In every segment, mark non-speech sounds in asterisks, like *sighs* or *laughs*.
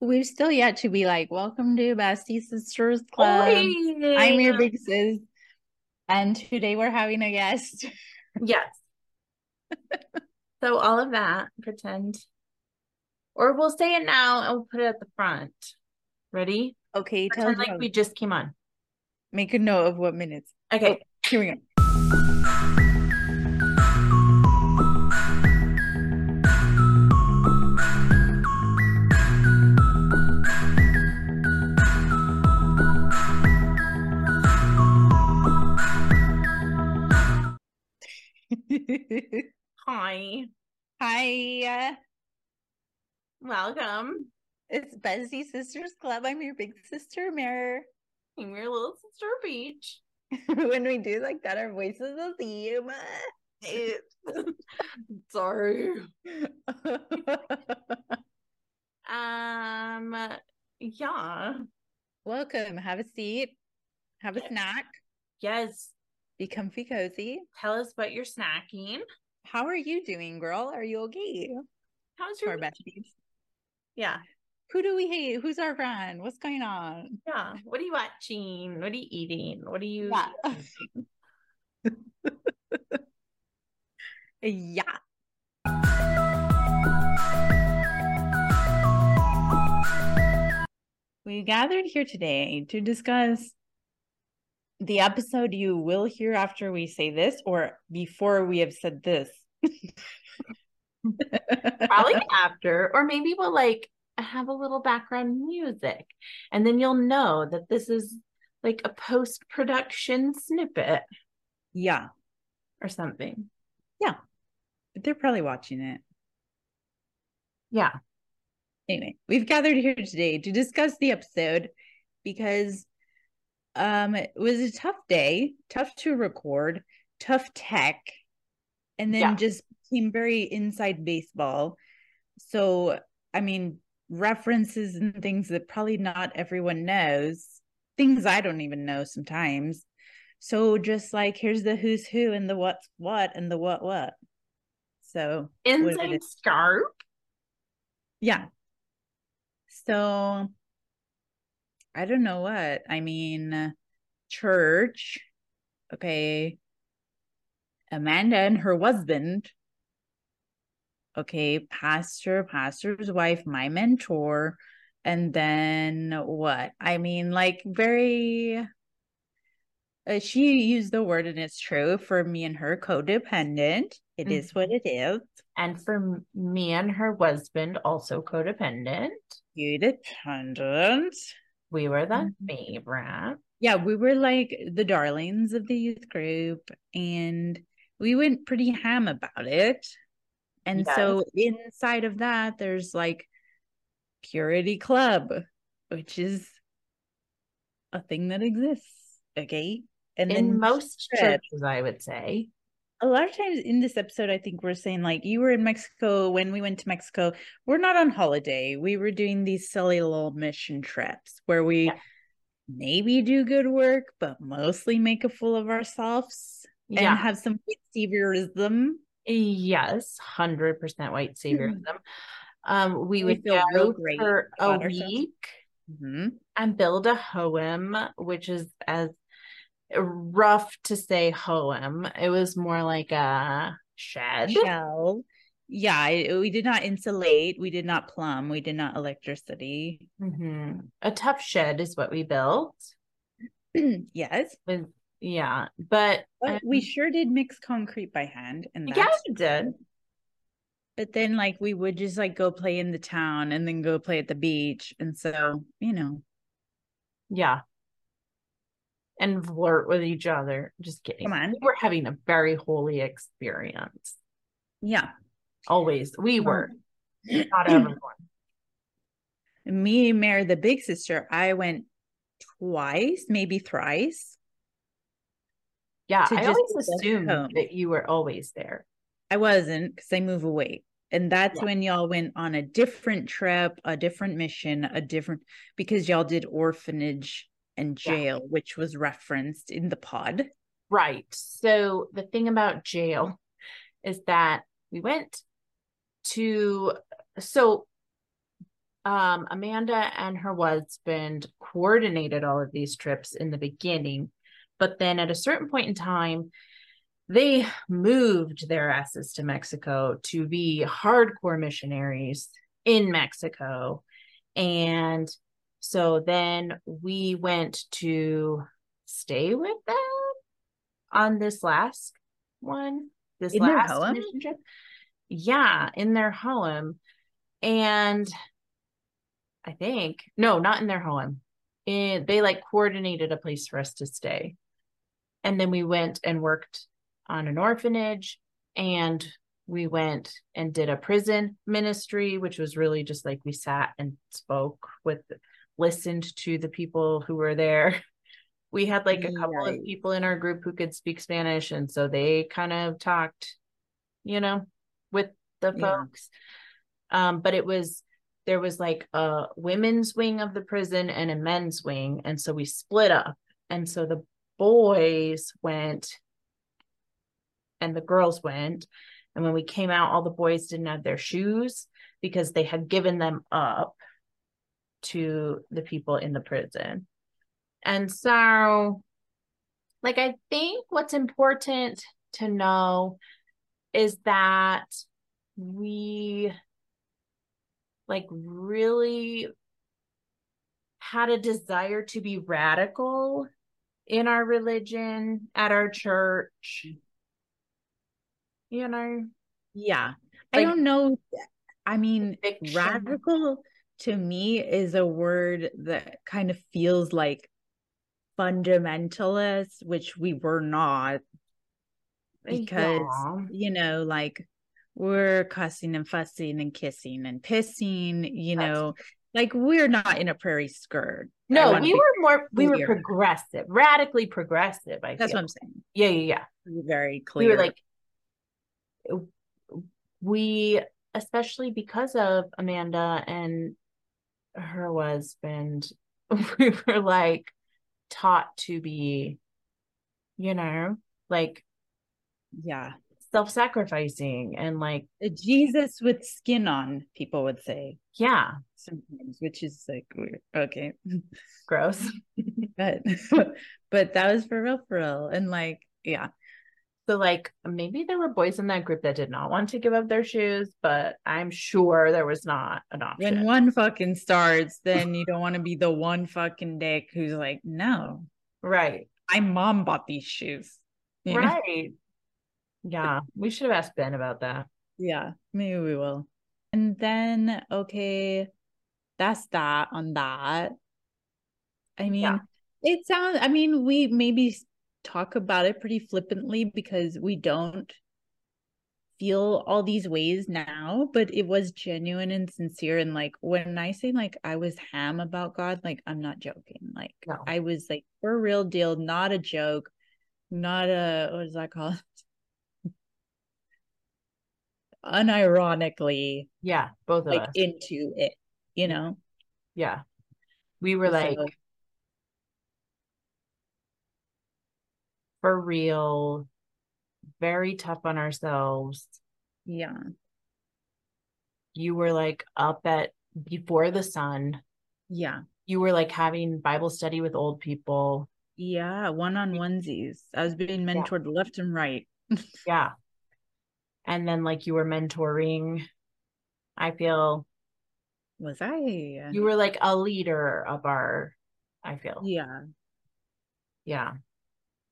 We're still yet to be like, welcome to Bestie Sisters Club. Oy! I'm your big sis. And today we're having a guest. Yes. *laughs* so all of that, pretend. Or we'll say it now and we'll put it at the front. Ready? Okay, tell Pretend like we just came on. Make a note of what minutes. Okay. Here we go. *laughs* Hi. Hi, uh, Welcome. it's Bestie Sisters Club. I'm your big sister, Mirror. I'm your little sister Beach. *laughs* when we do like that, our voices will see you. *laughs* Sorry. Um yeah. Welcome. Have a seat. Have a Yes. snack. Yes. Be comfy, cozy. Tell us what you're snacking. How are you doing, girl? Are you okay? How's your Our besties. Yeah. Who do we hate? Who's our friend? What's going on? Yeah. What are you watching? What are you eating? What are you Yeah. *laughs* yeah. We gathered here today to discuss the episode you will hear after we say this or before we have said this. *laughs* probably after, or maybe we'll like have a little background music, and then you'll know that this is like a post production snippet yeah. or something. Yeah. But they're probably watching it. Yeah. anyway, we've gathered here today to discuss the episode because um it was a tough day, tough to record, tough tech, and then Yeah. just became very inside baseball. So, I mean, references and things that probably not everyone knows, things I don't even know sometimes. So just like here's the who's who and the what's what and the what what. So Inside scarp. Yeah. So I don't know what. I mean, church. Okay. Amanda and her husband. Okay, pastor, pastor's wife, my mentor. And then what? I mean, like very uh, she used the word and it's true for me and her codependent. It is what it is. And for me and her husband, also codependent. Codependent. We were the Mhm. favorite. yeah, we were like the darlings of the youth group and we went pretty ham about it. And so inside of that, there's like Purity Club, which is a thing that exists. Okay. And In then most churches, I would say. A lot of times in this episode, I think we're saying like you were in Mexico when we went to Mexico. We're not on holiday. We were doing these silly little mission trips where we Yeah. maybe do good work, but mostly make a fool of ourselves and have some white saviorism. Yes, hundred percent white saviorism. Um, we We would feel go great for a week Mhm. and build a hoem, which is as rough to say hoem. It was more like a shed. Shell. Yeah, we did not insulate. We did not plumb. We did not electricity. Mhm. A tough shed is what we built. *clears throat* yes, With yeah, but but we um, sure did mix concrete by hand, and yeah, we did. But then, like, we would just like go play in the town and then go play at the beach. And so, you know, Yeah. And flirt with each other. Just kidding. Come on. We were having a very holy experience. yeah. Always. We um, were. *clears throat* Not everyone. Me, Mary, the big sister, I went twice, maybe thrice. Yeah. I just always assumed home. that you were always there. I wasn't because I move away. And that's Yeah. when y'all went on a different trip, a different mission, a different because y'all did orphanage and Yeah. jail, which was referenced in the pod. Right. So the thing about jail is that we went to so um, Amanda and her husband coordinated all of these trips in the beginning, but then at a certain point in time, they moved their asses to Mexico to be hardcore missionaries in Mexico. And so then we went to stay with them on this last one, this in last mission trip. Yeah, in their home. And I think, no, not in their home. And they like coordinated a place for us to stay. And then we went and worked on an orphanage and we went and did a prison ministry which was really just like we sat and spoke with listened to the people who were there *laughs* we had like a couple right. of people in our group who could speak spanish and so they kind of talked you know with the yeah. folks um but it was there was like a women's wing of the prison and a men's wing and so we split up and so the boys went and the girls went. And when we came out, all the boys didn't have their shoes because they had given them up to the people in the prison. And so, like, I think what's important to know is that we like really had a desire to be radical in our religion at our church you know yeah like, i don't know i mean fiction. radical to me is a word that kind of feels like fundamentalist which we were not eh, because yeah. you know like we're cussing and fussing and kissing and pissing you That's know like we're not in a prairie skirt no we were more we were progressive radically progressive i that's feel. what i'm saying yeah yeah yeah very clear we were like we especially because of Amanda and her husband, *laughs* we were like taught to be, you know, like yeah, self-sacrificing and like Jesus with skin on, people would say. Yeah. Sometimes, which is like weird. Okay. *laughs* Gross. but *laughs* but that was for real, for real. And like, yeah. So, like, maybe there were boys in that group that did not want to give up their shoes, but I'm sure there was not an option. When one fucking starts, *laughs* then you don't want to be the one fucking dick who's like, no. Right. My mom bought these shoes. You right. Know? Yeah. We should have asked Ben about that. Yeah. Maybe we will. And then, okay, that's that on that. I mean, yeah. it sounds, I mean, we maybe talk about it pretty flippantly because we don't feel all these ways now, but it was genuine and sincere. And like when I say like I was ham about God, like I'm not joking. Like no. I was like for real deal, not a joke, not a what is that called? Unironically, yeah, both of like us into it, you know. Yeah, we were like, for real, very tough on ourselves. Yeah. You were like up at before the sun. Yeah. You were like having Bible study with old people. Yeah, one on onesies. I was being mentored yeah. left and right. *laughs* yeah. And then like you were mentoring, I feel. Was I? You were like a leader of our, I feel. Yeah. Yeah.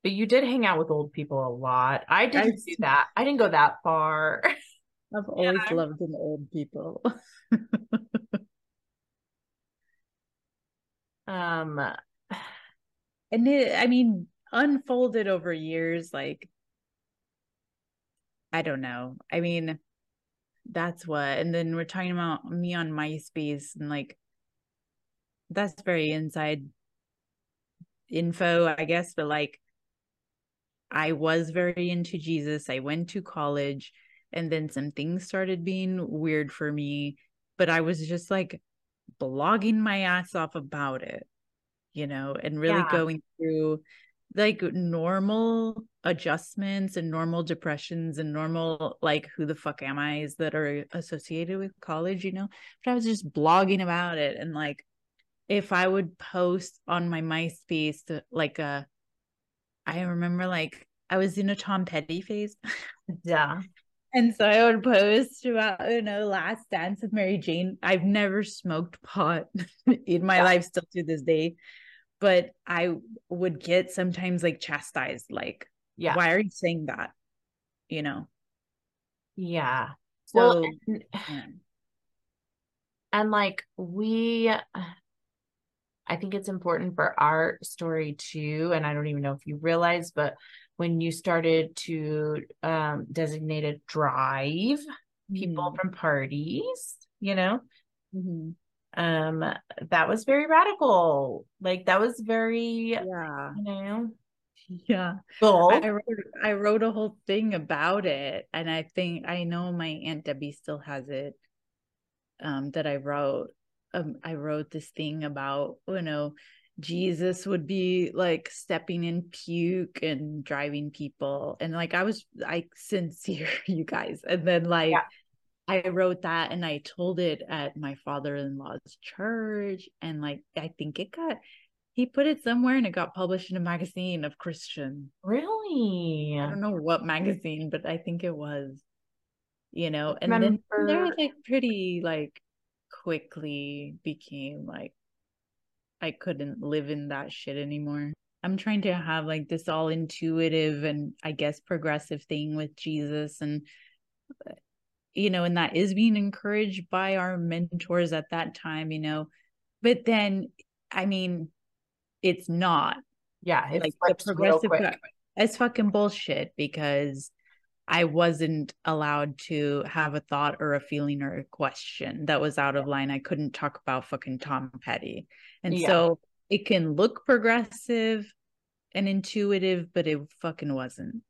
But you did hang out with old people a lot. I didn't I, do that. I didn't go that far. *laughs* I've always yeah. loved an old people. *laughs* um *sighs* and it I mean unfolded over years like I don't know. I mean that's what and then we're talking about me on MySpace and like that's very inside info, I guess, but like I was very into Jesus. I went to college and then some things started being weird for me, but I was just like blogging my ass off about it, you know, and really yeah. going through like normal adjustments and normal depressions and normal like who the fuck am I is that are associated with college, you know. But I was just blogging about it and like if I would post on my MySpace to, like a I remember like I was in a Tom Petty phase. *laughs* yeah. And so I would post about, you know, Last Dance with Mary Jane. I've never smoked pot *laughs* in my yeah. life still to this day but I would get sometimes like chastised, like, yeah, why are you saying that? You know? Yeah. So, well, and, yeah. *sighs* and like we, I think it's important for our story too. And I don't even know if you realize, but when you started to um, a drive mm-hmm. people from parties, you know, mm-hmm um that was very radical like that was very yeah you know yeah cool. I wrote I wrote a whole thing about it and I think I know my aunt Debbie still has it um that I wrote um I wrote this thing about you know Jesus would be like stepping in puke and driving people and like I was like sincere *laughs* you guys and then like yeah. I wrote that and I told it at my father-in-law's church and like I think it got he put it somewhere and it got published in a magazine of Christian. Really? I don't know what magazine, but I think it was. You know, and Remember... then there was like pretty like quickly became like I couldn't live in that shit anymore. I'm trying to have like this all intuitive and I guess progressive thing with Jesus and uh, you know, and that is being encouraged by our mentors at that time, you know. But then, I mean, it's not. Yeah, it's like the progressive. It's fucking bullshit because I wasn't allowed to have a thought or a feeling or a question that was out of line. I couldn't talk about fucking Tom Petty. And yeah. so it can look progressive and intuitive, but it fucking wasn't.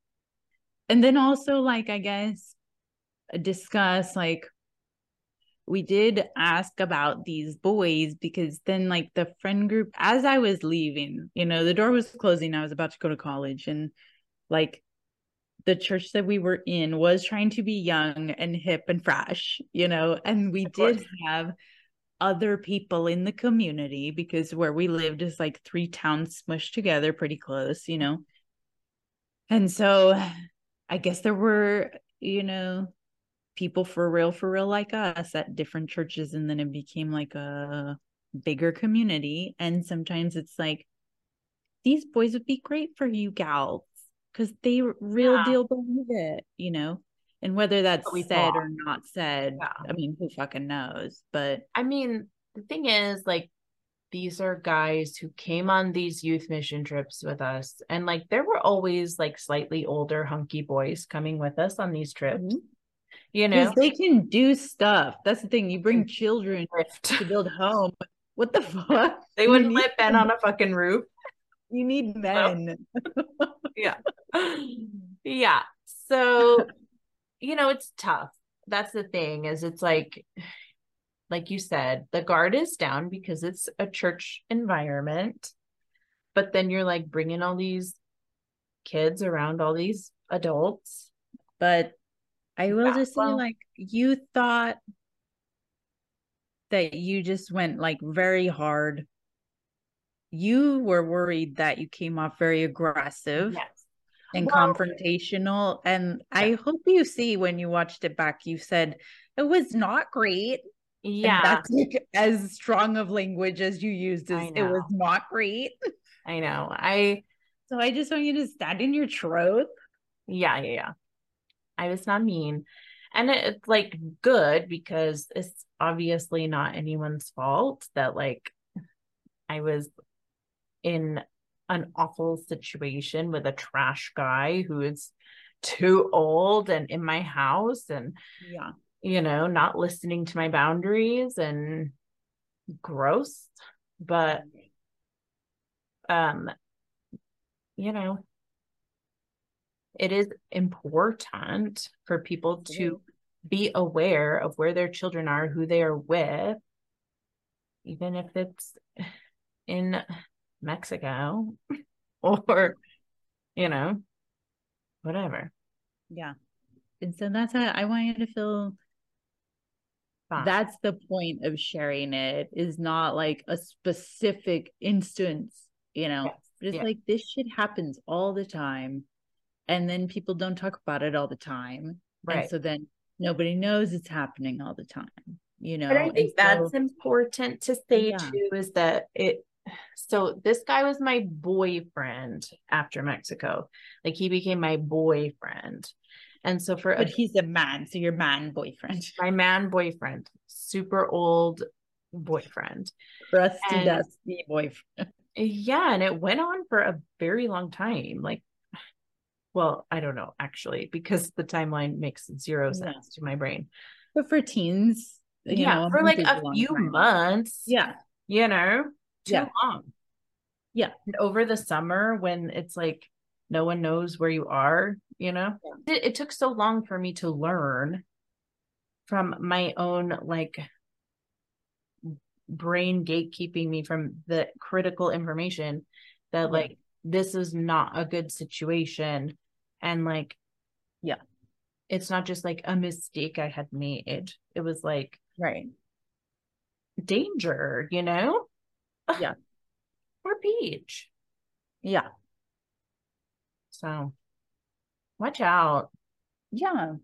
And then also, like, I guess uh, discuss like we did ask about these boys because then like the friend group as i was leaving you know the door was closing i was about to go to college and like the church that we were in was trying to be young and hip and fresh you know and we did have other people in the community because where we lived is like three towns smushed together pretty close you know? And so i guess there were you know people for real for real like us at different churches and then it became like a bigger community. And sometimes it's like these boys would be great for you gals because they real yeah. deal believe it you know? And whether that's said thought. or not said yeah. i mean who fucking knows? But i mean the thing is like these are guys who came on these youth mission trips with us and like there were always like slightly older hunky boys coming with us on these trips mm-hmm. you know? They can do stuff. That's the thing you bring children to build home. What the *laughs* fuck? They wouldn't let ben on a fucking roof you need men. *laughs* yeah. Yeah. So you know it's tough. That's the thing is it's like like you said the guard is down because it's a church environment but then you're like bringing all these kids around all these adults. But I will yeah, just say, well, like, you thought that you just went like very hard. You were worried that you came off very aggressive yes. and well, confrontational. And yeah. I hope you see when you watched it back, you said it was not great. Yeah. And that's like as strong of language as you used as it was not great. *laughs* I know. I so I just want you to stand in your truth. Yeah, yeah, yeah. I was not mean. And it's like good because it's obviously not anyone's fault that like I was in an awful situation with a trash guy who is too old and in my house and yeah. you know not listening to my boundaries and gross. But um you know it is important for people to be aware of where their children are, who they are with, even if it's in Mexico or you know, whatever. Yeah. And so that's how I want you to feel Fine. that's the point of sharing it is not like a specific instance, you know. Yes. It's yeah. like this shit happens all the time. And then people don't talk about it all the time. Right. And so then nobody knows it's happening all the time you know but i think that's important to say yeah. too is that it so this guy was my boyfriend after mexico. Like he became my boyfriend. And so for but a, he's a man so your man boyfriend. My man boyfriend super old boyfriend. Rusty and, dusty boyfriend. *laughs* Yeah and it went on for a very long time. Like well i don't know actually because the timeline makes zero sense yeah. to my brain. But for teens yeah know, for like a few time. months yeah. you know too yeah. long. Yeah. And over the summer when it's like no one knows where you are you know? Yeah. it, it took so long for me to learn from my own like brain gatekeeping me from the critical information that like this is not a good situation. And like yeah. it's not just like a mistake i had made. It was like right. danger you know yeah. *laughs* Or peach. Yeah. So watch out. Yeah.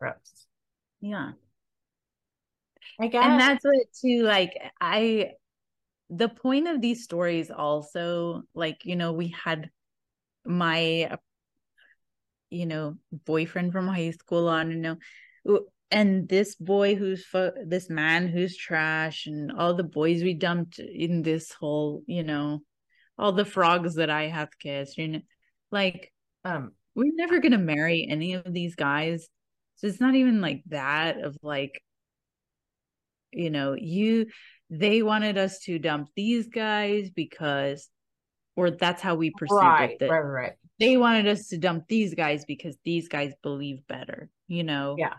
Gross. Yeah. I guess. And that's what too, like I the point of these stories also, like, you know, we had my you know, boyfriend from high school on, you know, and this boy who's fu- this man who's trash, and all the boys we dumped in this whole, you know, all the frogs that I have kissed, you know, like, um, we're never gonna marry any of these guys. So it's not even like that of like, you know, you they wanted us to dump these guys because or that's how we perceive right, it. Right, right they wanted us to dump these guys because these guys believe better, you know? Yeah.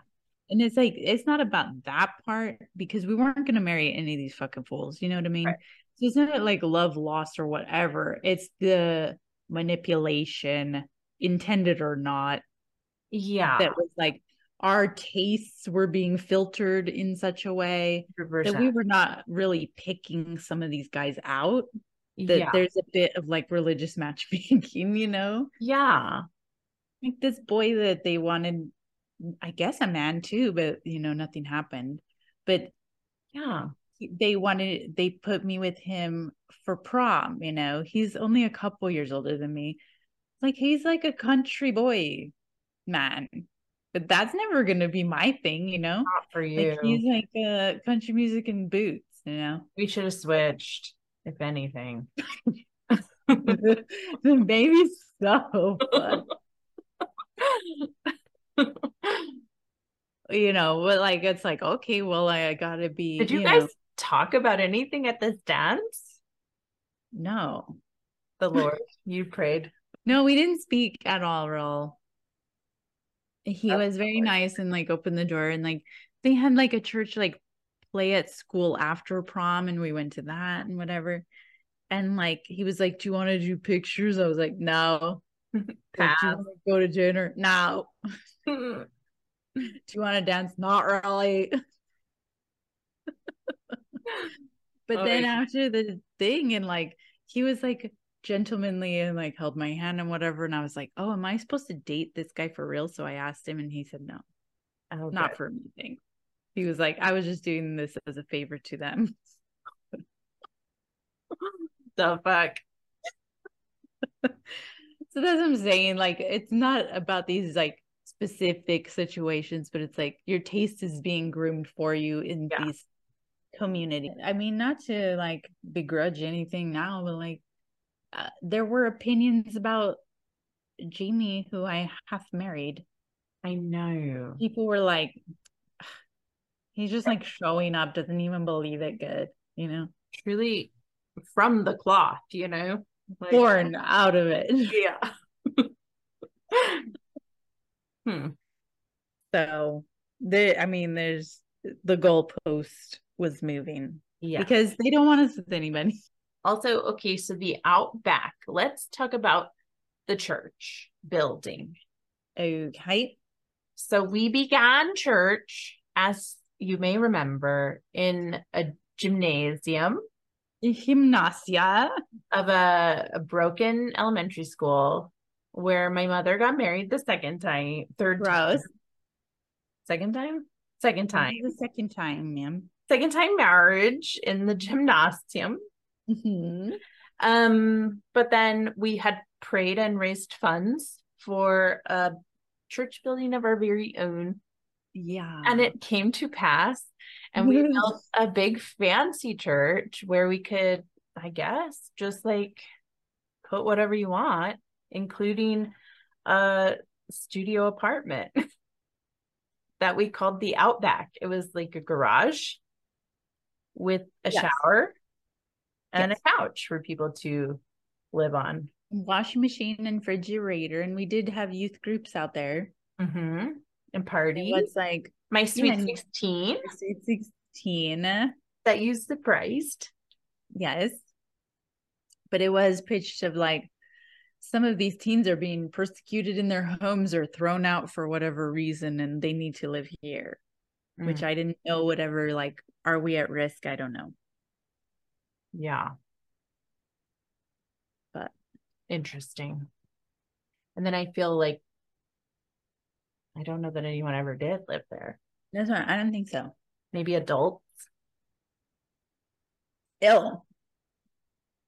And it's like, it's not about that part because we weren't going to marry any of these fucking fools. You know what I mean? Right. So it's not like love lost or whatever. It's the manipulation, intended or not. Yeah. That was like, our tastes were being filtered in such a way 100%. that we were not really picking some of these guys out that yeah. there's a bit of like religious *laughs* matchmaking, you know? Yeah. Like this boy that they wanted, I guess a man too, but you know, nothing happened. But yeah, they wanted, they put me with him for prom, you know? He's only a couple years older than me. Like he's like a country boy man. But that's never gonna be my thing, you know. Not for you. Like he's like uh country music and boots, you know. We should have switched if anything. *laughs* *laughs* Maybe so, but *laughs* *laughs* you know, but like it's like, okay, well, I gotta be. Did you, you guys know... talk about anything at this dance? No. The Lord, you prayed. No, we didn't speak at all, Roll. He That's was very nice and like opened the door and like they had like a church like play at school after prom and we went to that and whatever. And like he was like, Do you want to do pictures? I was like, No. *laughs* do you want to go to dinner? No. *laughs* do you want to dance? Not really. *laughs* but oh, then after the thing and like he was like gentlemanly and like held my hand and whatever and i was like oh am i supposed to date this guy for real so i asked him and he said no oh, not for me thanks he was like, I was just doing this as a favor to them. the fuck. So that's what I'm saying. Like, it's not about these like specific situations, but it's like your taste is being groomed for you in yeah. these community. I mean, not to like begrudge anything now, but like uh, there were opinions about Jamie, who I half married. I know. People were like, *sighs* He's just like showing up, doesn't even believe it good, you know? Truly from the cloth, you know? Like, Born out of it. *laughs* Yeah. *laughs* hmm. So there I mean, there's the goalpost was moving. Yeah. Because they don't want us with anybody. Also, okay, so the Outback. Let's talk about the church building. Okay. So we began church, as you may remember, in a gymnasium Gymnasia. of a, a broken elementary school where my mother got married the second time, third time. Second time? Second time. The second time, ma'am. Second time marriage in the gymnasium. Mhm. Um, but then we had prayed and raised funds for a church building of our very own. Yeah. And it came to pass. And we *laughs* built a big fancy church where we could, I guess, just like put whatever you want, including a studio apartment *laughs* that we called the Outback. It was like a garage with a Yes. shower and Yes. a couch for people to live on. washing machine and refrigerator. And we did have youth groups out there. Mm-hmm. And It parties. was like My sweet and- 16 Sweet 16. that you surprised. Yes. But it was pitched of like some of these teens are being persecuted in their homes or thrown out for whatever reason and they need to live here, which Mm, I didn't know whatever like are we at risk? I don't know. yeah. But- interesting. And then I feel like I don't know that anyone ever did live there. That's not I don't think so. Maybe adults. Ill.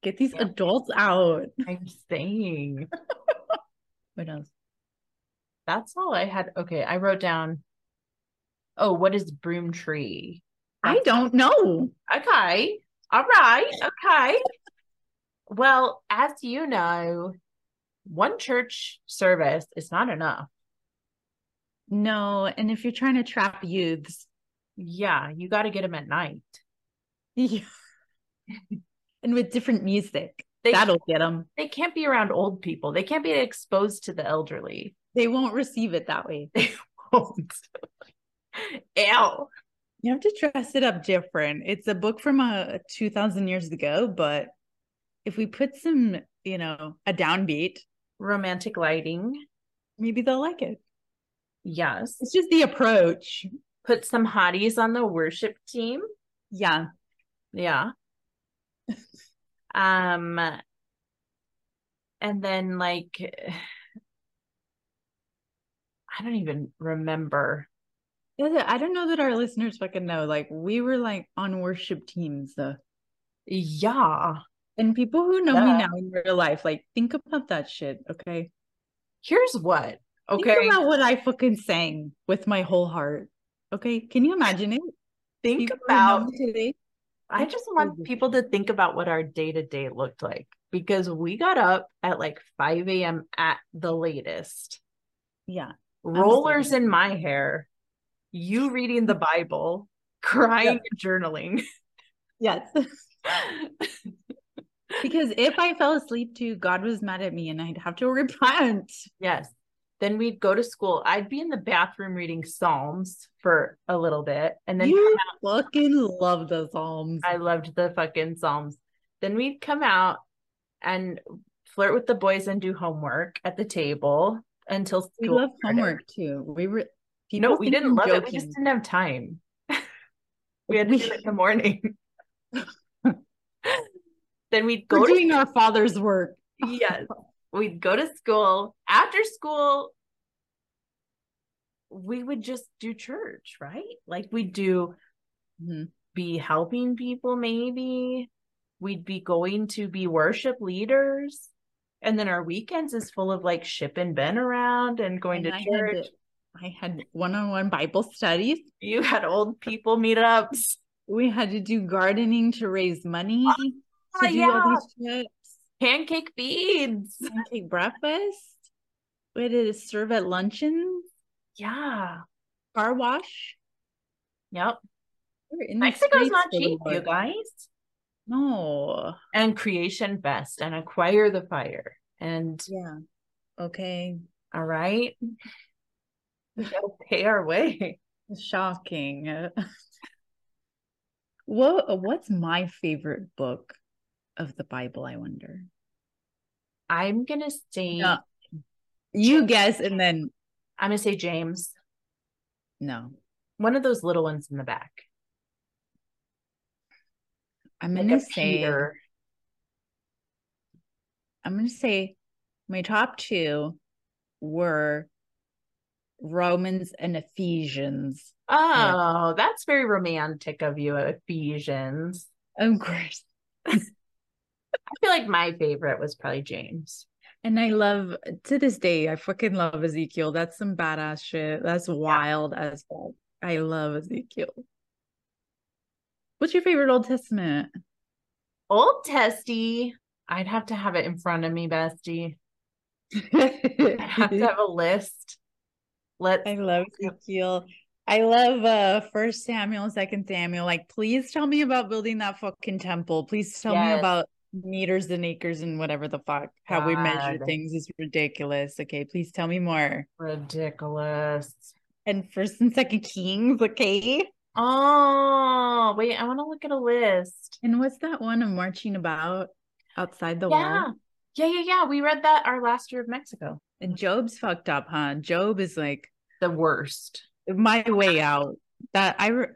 Get these Yeah. adults out. *laughs* I'm saying. What else? That's all I had. Okay, I wrote down. Oh, what is broom tree? I don't know. Okay. All right. Okay. Well, as you know, one church service is not enough. No, and if you're trying to trap youths, Yeah, you got to get them at night. yeah. *laughs* and with different music, They that'll get them. they can't be around old people. They can't be exposed to the elderly. They won't receive it that way. They *laughs* won't. Ew. You have to dress it up different. It's a book from uh, 2000 years ago, but if we put some, you know, a downbeat, Romantic lighting. maybe they'll like it. Yes. It's just the approach. Put some hotties on the worship team. Yeah. Yeah. um and then like I don't even remember. I don't know that our listeners fucking know. Like, we were like on worship teams, though. Yeah. And people who know me now in real life, like, think about that shit, okay? Here's what. Okay. Think about what I fucking sang with my whole heart. Okay. Can you imagine it? Think People about today. I just want people to think about what our day to day looked like because we got up at like 5 a.m. at the latest. Yeah. Rollers in my hair, you reading the Bible, crying and journaling. Yes. *laughs* because if I fell asleep too, God was mad at me and I'd have to repent. Yes. Then we'd go to school. I'd be in the bathroom reading Psalms for a little bit. And then you fucking love the Psalms. I loved the fucking Psalms. Then we'd come out and flirt with the boys and do homework at the table until school. we love homework too. We were No, we didn't love it. We just didn't have time. *laughs* we had to do it in the morning. *laughs* *laughs* then we'd go We're to doing our father's work. yes. We'd go to school. After school, we would just do church, right? Like we'd do Mhm. be helping people, maybe. We'd be going to be worship leaders. And then our weekends is full of like shipping Ben around and going And to I church. had I had one-on-one Bible studies. You had old people meetups. We had to do gardening to raise money Oh, to do yeah. all these. Pancake beads. Pancake breakfast. We had to serve at luncheons, Yeah. car wash. Yep. We were in Mexico's not cheap, you guys. No. And Creation Fest and Acquire the Fire. And Yeah. Okay. all right. We gotta pay our way. Shocking. *laughs* what what's my favorite book? of the Bible, I wonder? I'm gonna say No. You guess and then I'm gonna say James. no. One of those little ones in the back. I'm Like gonna say Peter. I'm gonna say my top two were Romans and Ephesians. Oh, that's very romantic of you, Ephesians. Of course. *laughs* I feel like my favorite was probably James. And I love to this day, I fucking love Ezekiel. That's some badass shit. That's wild as fuck. I love Ezekiel. What's your favorite Old Testament? Old Testy. I'd have to have it in front of me, bestie. I have to have a *laughs* list. Let's I love Ezekiel. I love uh first Samuel, second Samuel. Like, please tell me about building that fucking temple. Please tell me about meters and acres and whatever the fuck. How we measure things is ridiculous. Okay, please tell me more. ridiculous. And first and second Kings, okay. Oh, wait, I want to look at a list. And what's that one of marching about outside the Yeah. wall? Yeah, yeah, yeah. We read that our last year of Mexico. And Job's fucked up, huh? Job is like The worst. my way out. That I re-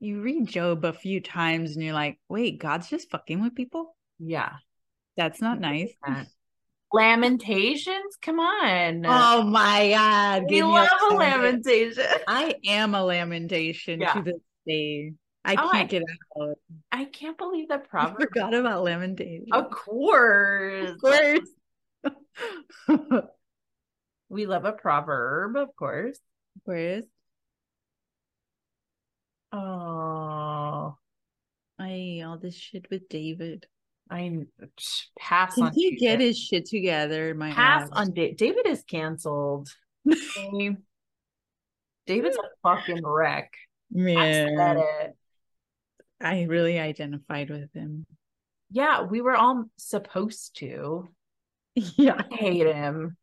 you read Job a few times and you're like, wait, God's just fucking with people? Yeah. That's not nice. Lamentations? Come on. Oh my god. we love a lament- lamentation. *laughs* I am a lamentation Yeah. to this day. I Oh, can't I- get out. I can't believe that *laughs* I proverb. forgot about lamentation. Of course. Of course. *laughs* We love a proverb, of course. Of course. Oh, I all this shit with David? I pass Can on. he get his shit together? My pass God. on David? David is canceled. *laughs* David's a fucking wreck. I Yeah, it. I really identified with him. Yeah, we were all supposed to *laughs* Yeah, I hate him.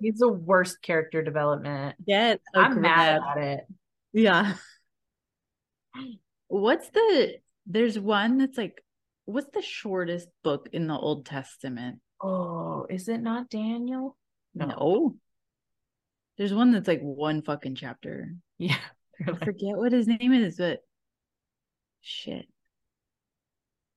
He's the worst character development. get I'm mad at it. Yeah. What's the? There's one that's like, what's the shortest book in the Old Testament? Oh, is it not Daniel? No. There's one that's like one fucking chapter. Yeah. I *laughs* forget what his name is, but shit.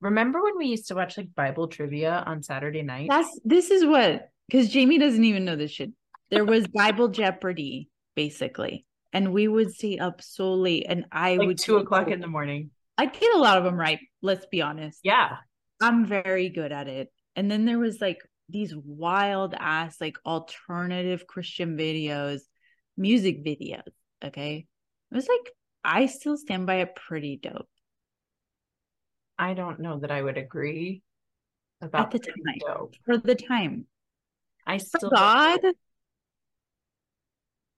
Remember when we used to watch like Bible trivia on Saturday night? That's this is what because Jamie doesn't even know this shit. There was Bible Jeopardy, basically. And we would stay up so late and I like would two o'clock in the morning. I get a lot of them right, let's be honest. Yeah. I'm very good at it. And then there was like these wild ass like alternative Christian videos, music videos. Okay. It was like I still stand by it pretty dope. I don't know that I would agree about the time. dope. For the time. I still For God.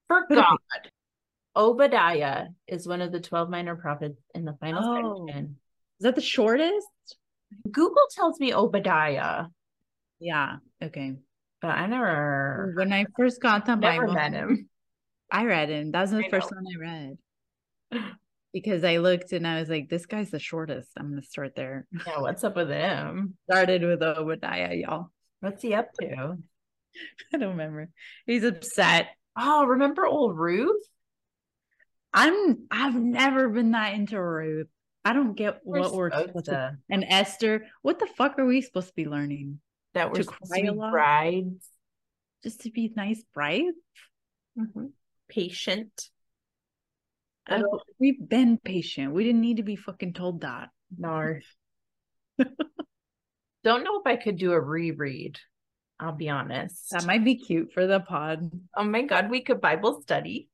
for God. Obadiah is one of the 12 minor prophets in the final Oh. section. Is that the shortest? Google tells me Obadiah, Yeah. Okay. but I never When I first got the never Bible, met him. I read him. That was the I first know. one I read. *laughs* Because I looked and I was like, this guy's the shortest. I'm gonna start there. Yeah, what's up with him? Started with Obadiah, y'all. What's he up to? *laughs* I don't remember. He's upset. Oh, remember old Ruth? I'm I've never been that into Ruth. I don't get what we're supposed to and Esther. What the fuck are we supposed to be learning? that were to cry to a lot? brides. Just to be nice brides? Patient. Uh, Little- we've been patient. We didn't need to be fucking told that. No. *laughs* Don't know if I could do a reread. I'll be honest. That might be cute for the pod. oh my God, we could Bible study.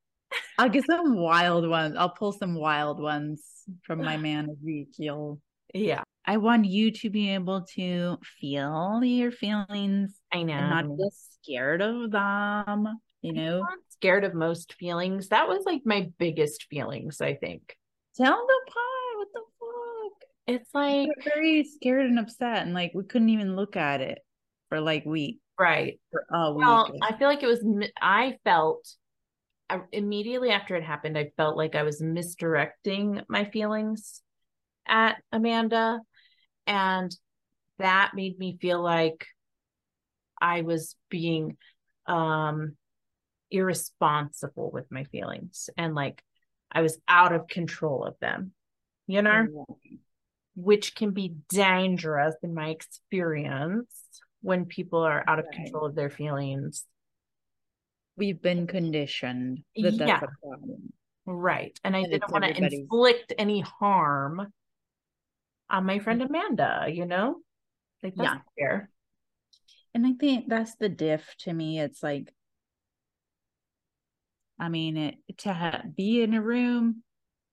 I'll get some wild ones. I'll pull some wild ones from my *sighs* man Ezekiel. Yeah, I want you to be able to feel your feelings I know. and not get scared of them. You know, scared of most feelings. That was like my biggest feelings, I think. tell the pod what the fuck. It's like, We're very scared and upset, and like we couldn't even look at it for like week right. for a week. Well, I feel like it was, I felt I, immediately after it happened, I felt like I was misdirecting my feelings at Amanda. And that made me feel like I was being um irresponsible with my feelings and like I was out of control of them, you know, which can be dangerous in my experience when people are out of right. control of their feelings. We've been conditioned that yeah. that's a problem. Right. And I and didn't want to inflict any harm on my friend mm-hmm. Amanda, you know? Like that's yeah. fair. And I think that's the diff to me. It's like I mean, it, to ha- be in a room,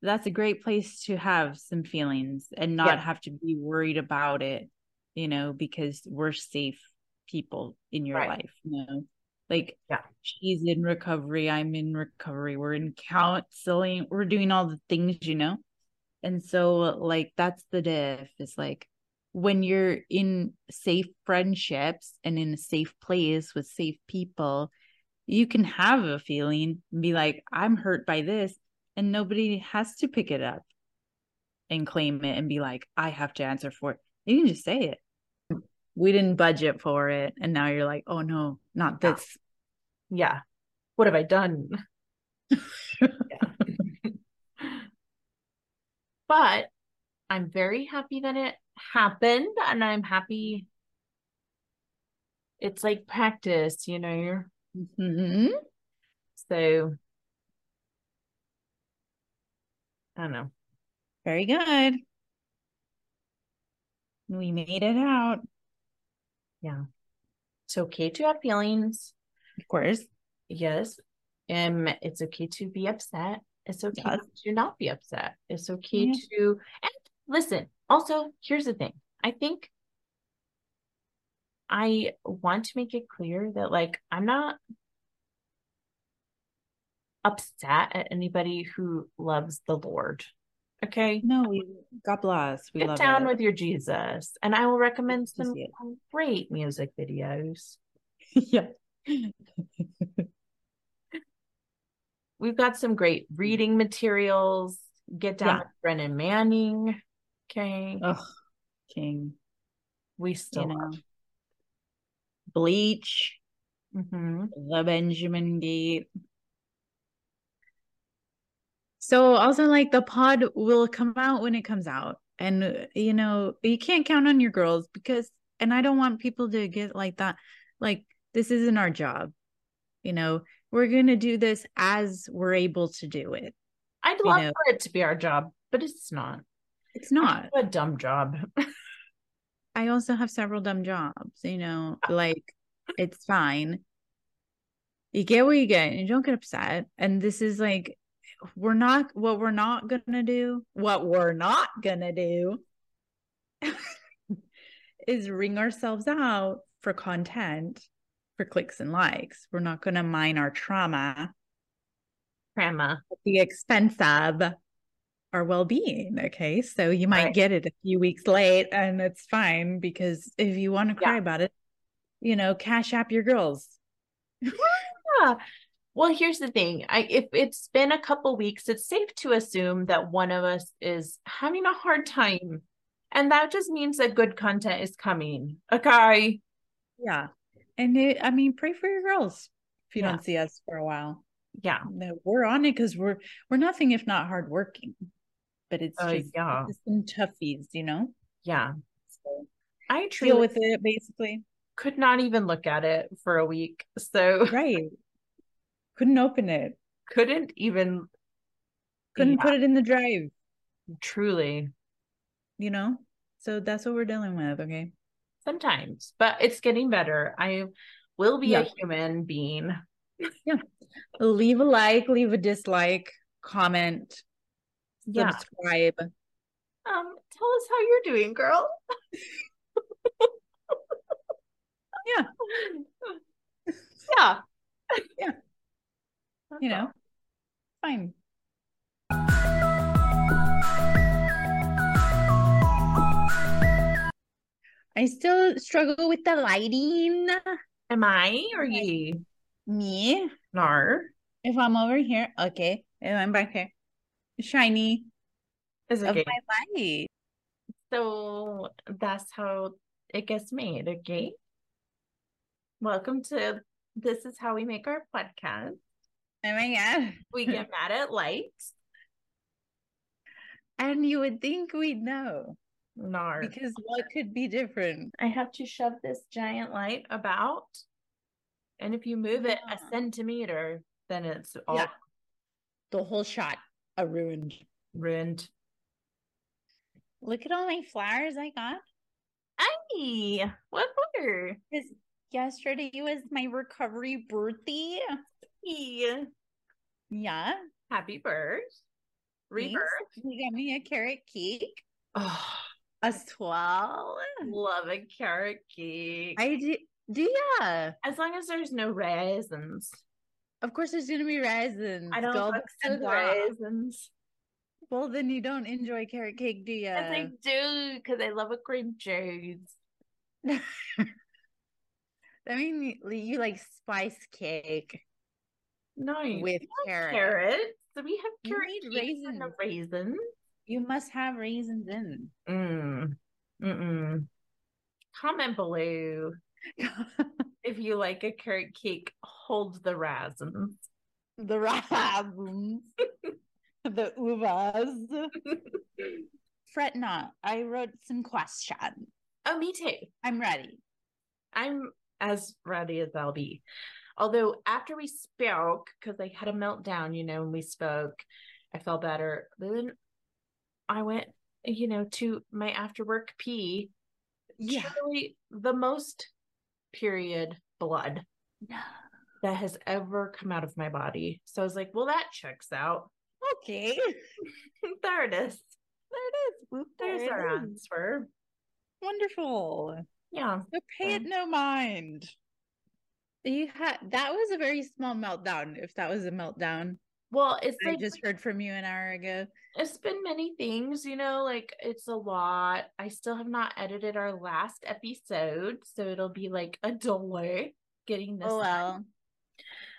that's a great place to have some feelings and not yeah. have to be worried about it, you know, because we're safe people in your right. life, you know. Like, yeah, she's in recovery, I'm in recovery, we're in counseling, we're doing all the things, you know. And so, like, that's the diff. It's like when you're in safe friendships and in a safe place with safe people, you can have a feeling and be like, I'm hurt by this, and nobody has to pick it up and claim it and be like, I have to answer for it. You can just say it. We didn't budget for it. And now you're like, oh no, not this. Yeah. What have I done? *laughs* but I'm very happy that it happened and I'm happy it's like practice, you know, Mm-hmm. So I don't know. Very good. We made it out. Yeah. It's okay to have feelings. Of course. Yes. Um, it's okay to be upset. It's okay yes. to not be upset. It's okay yeah. to and listen. Also, here's the thing. I think I want to make it clear that like I'm not upset at anybody who loves the Lord. Okay. No, we God bless. We love it. get down it. with your Jesus. And I will recommend some great music videos. *laughs* yeah. *laughs* We've got some great reading materials. Get down yeah. with Brennan Manning. Okay. Oh, King. We still you know. Bleach, mm-hmm. the Benjamin Gate. So also like the pod will come out when it comes out. And you know, you can't count on your girls because and I don't want people to get like that. Like this isn't our job. You know, we're gonna do this as we're able to do it. I'd love know? for it to be our job, but it's not. It's not a dumb job. *laughs* I also have several dumb jobs, you know, ah. like it's fine. You get what you get and you don't get upset. And this is like, we're not, what we're not to do, what we're not to do *laughs* is ring ourselves out for content, for clicks and likes. We're not to mine our trauma. Trauma. At the expense of our well-being okay so you might right. get it a few weeks late and it's fine because if you want to cry yeah. about it you know cash app your girls *laughs* yeah well here's the thing i if it's been a couple weeks it's safe to assume that one of us is having a hard time and that just means that good content is coming okay yeah and it, i mean pray for your girls if you yeah. don't see us for a while yeah we're on it because we're we're nothing if not hardworking but it's uh, just, yeah. It's some toughies, you know? Yeah. So I truly deal with it basically. Could not even look at it for a week. So right. Couldn't open it. Couldn't even couldn't yeah. put it in the drive. Truly. You know? So that's what we're dealing with, okay? Sometimes, but it's getting better. I will be yeah. a human being. yeah. Leave a like, leave a dislike, comment, yeah. subscribe. Um, tell us how you're doing, girl. *laughs* *laughs* yeah. Yeah. Yeah. You know, fine. I still struggle with the lighting. Am I or you? Me. Nar. If I'm over here, okay. If I'm back here shiny is of my light. So that's how it gets made, okay? Welcome to This is How We Make Our Podcast. Oh my God. We get mad at lights. And you would think we'd know. No. Because what could be different? I have to shove this giant light about. And if you move it a centimeter, then it's all Yeah. The whole shot are ruined. ruined. Look at all my flowers I got. Hey, what for? Because yesterday was my recovery birthday. Hey, Yeah. happy birth. Rebirth. You got me a carrot cake. Oh, A swell. love a carrot cake. I do. Do ya? as long as there's no raisins. Of course, there's gonna be raisins. I don't Gold fucks with and raisins. Well, then you don't enjoy carrot cake, do? Yes, I do because I love a cream cheese. I mean, you, you like spice cake No, with like carrot. carrots. So we have You carrot need and raisins. You must have raisins in. Mm. Mm-mm. Comment below *laughs* if you like a carrot cake. Hold the raisins. the raisins, *laughs* the uvas. *laughs* Fret not. I wrote some questions. Oh, me too. I'm ready. I'm as ready as I'll be. Although after we spoke, because I had a meltdown, you know, when we spoke, I felt better. But then I went, you know, to my after work pee. Yeah. Truly the most period blood that has ever come out of my body. So I was like, well, that checks out. Okay. *laughs* there it is. There it is. Whoop, There's there our is. answer. Wonderful. Yeah. So pay it no mind. You had that was a very small meltdown. If that was a meltdown, Well, it's I like just heard from you an hour ago. It's been many things, you know, like it's a lot. I still have not edited our last episode, so it'll be like a delay getting oh, this. Oh well.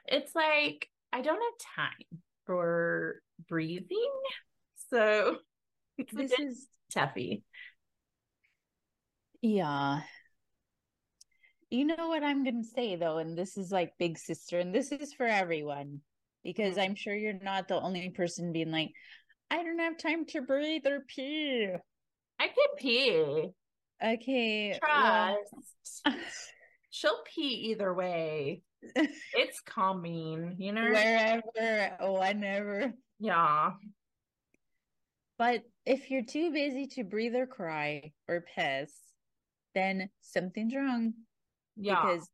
It's like I don't have time for breathing, so *laughs* This is toughy. yeah. You know what I'm gonna say though, and this is like big sister, and this is for everyone because Mm. I'm sure you're not the only person being like, I don't have time to breathe or pee. I can pee. Okay, well, Trust. She'll pee either way. It's calming, you know? wherever, whenever. Yeah. But if you're too busy to breathe or cry or piss, then something's wrong Yeah. because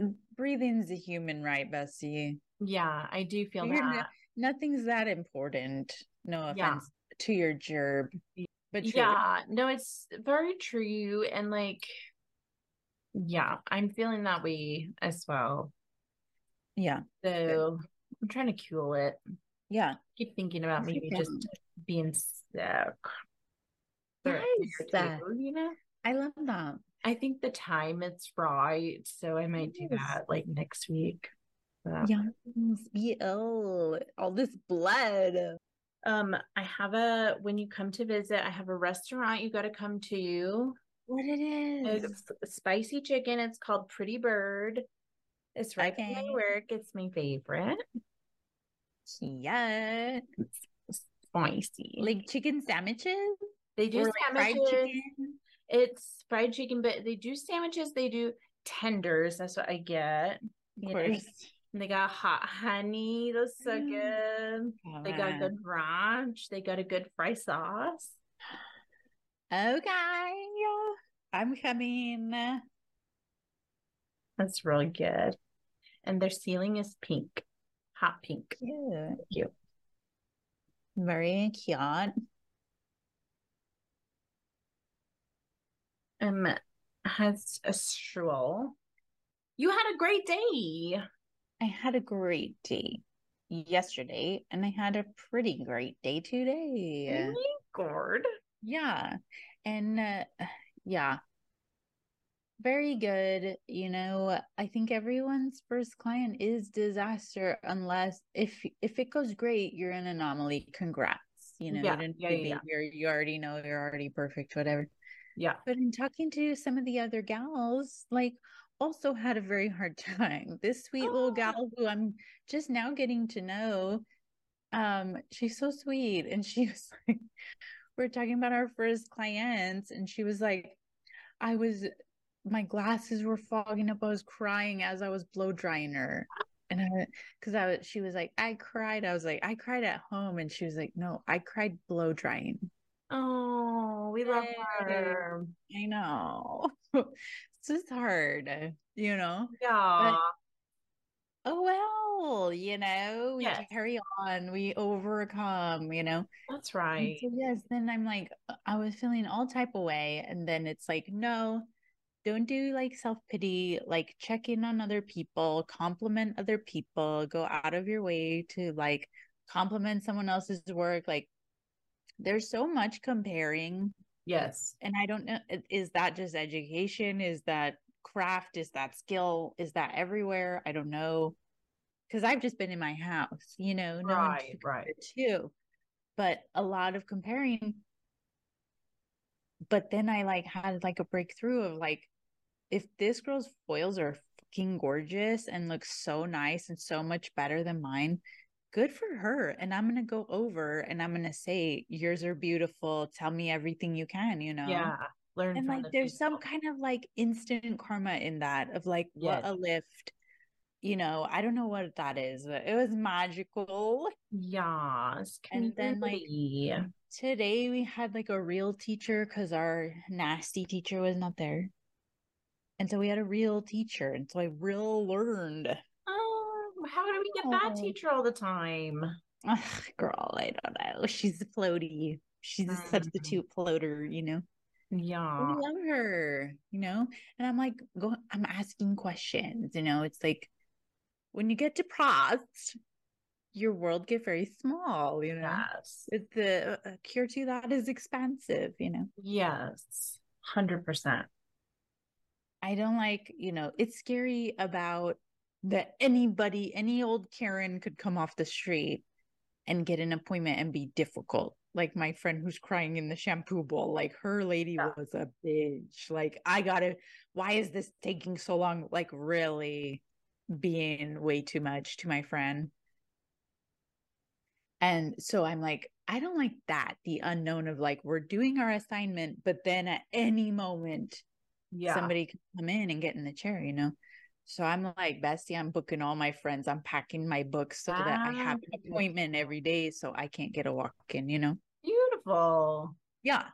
uh, breathing's a human right, Bessie. Yeah, I do feel You're that. not- Nothing's that important. No Yeah. offense to your gerb, but true. Yeah, no, it's very true. And like, yeah, I'm feeling that way as well. Yeah. So I'm trying to cool it. Yeah. Keep thinking about maybe just being sick. Yes. year you know? I love that. I think the time it's right, so I might do that like next week. So, Yeah. Be ill. All this blood. Um, I have a when you come to visit, I have a restaurant you got to come to. You What it is. It's spicy chicken. It's called Pretty Bird. It's right by my Okay. work. It's my favorite. Yeah. Spicy. Like chicken sandwiches? they do Or like fried chicken? It's fried chicken, but they do sandwiches. They do tenders. That's what I get. Of course. And they got hot honey. That's so good. They got good ranch. They got a good fry sauce. Okay. I'm coming. That's really good. And their ceiling is pink, hot pink. Cute. Cute. Very cute. Um, has a stroll. You had a great day. I had a great day yesterday, and I had a pretty great day today. Good. Yeah. And uh, yeah, very good. You know, I think everyone's first client is disaster unless if if it goes great, you're an anomaly. Congrats. You know, yeah, yeah, yeah. you already know you're already perfect, whatever. Yeah. But in talking to some of the other gals, like also had a very hard *laughs* time. This sweet oh. little gal who I'm just now getting to know, um, she's so sweet. And she *laughs* was like, we're talking about our first clients, and she was like, I was my glasses were fogging up. I was crying as I was blow drying her. And I, cause I was, she was like, I cried. I was like, I cried at home. And she was like, no, I cried blow drying. Oh, we love her. I know. *laughs* it's just hard, you know? Yeah. But, oh, well, you know, we yes. carry on, we overcome, you know? That's right. So, yes. Then I'm like, uh, I was feeling all type of way. And then it's like, no, don't do like self pity, like check in on other people, compliment other people, go out of your way to like compliment someone else's work. Like there's so much comparing. Yes. And I don't know, is that just education? Is that craft? Is that skill? Is that everywhere? I don't know. Cause I've just been in my house, you know, no right, right. too. But a lot of comparing but then I like had like a breakthrough of like, if this girl's foils are fucking gorgeous and looks so nice and so much better than mine, good for her. And I'm gonna go over and I'm gonna say, yours are beautiful. Tell me everything you can, you know? Yeah. Learn and like there's people. some kind of like instant karma in that of like yes. what a lift. You know, I don't know what that is, but it was magical. Yes. And then like today we had like a real teacher because our nasty teacher was not there. And so we had a real teacher. And so I real learned. Oh, how do we get oh. that teacher all the time? Ugh, girl, I don't know. She's a floaty. She's a substitute floater, you know? Yeah. We love her, you know? And I'm like, go I'm asking questions, you know, it's like when you get depressed, your world get very small, you know. Yes. It's the uh, uh, cure to that is expensive, you know. Yes. 100%. I don't like, you know, it's scary about that anybody, any old Karen could come off the street and get an appointment and be difficult. Like my friend who's crying in the shampoo bowl, like her lady yeah. was a bitch. Like, I gotta, why is this taking so long? Like, really being way too much to my friend. And so I'm like, I don't like that, the unknown of like, we're doing our assignment, but then at any moment, yeah. somebody can come in and get in the chair, you know? So I'm like, Bestie, I'm booking all my friends. I'm packing my books so ah, that I have an appointment every day so I can't get a walk in, you know? Beautiful. Yeah.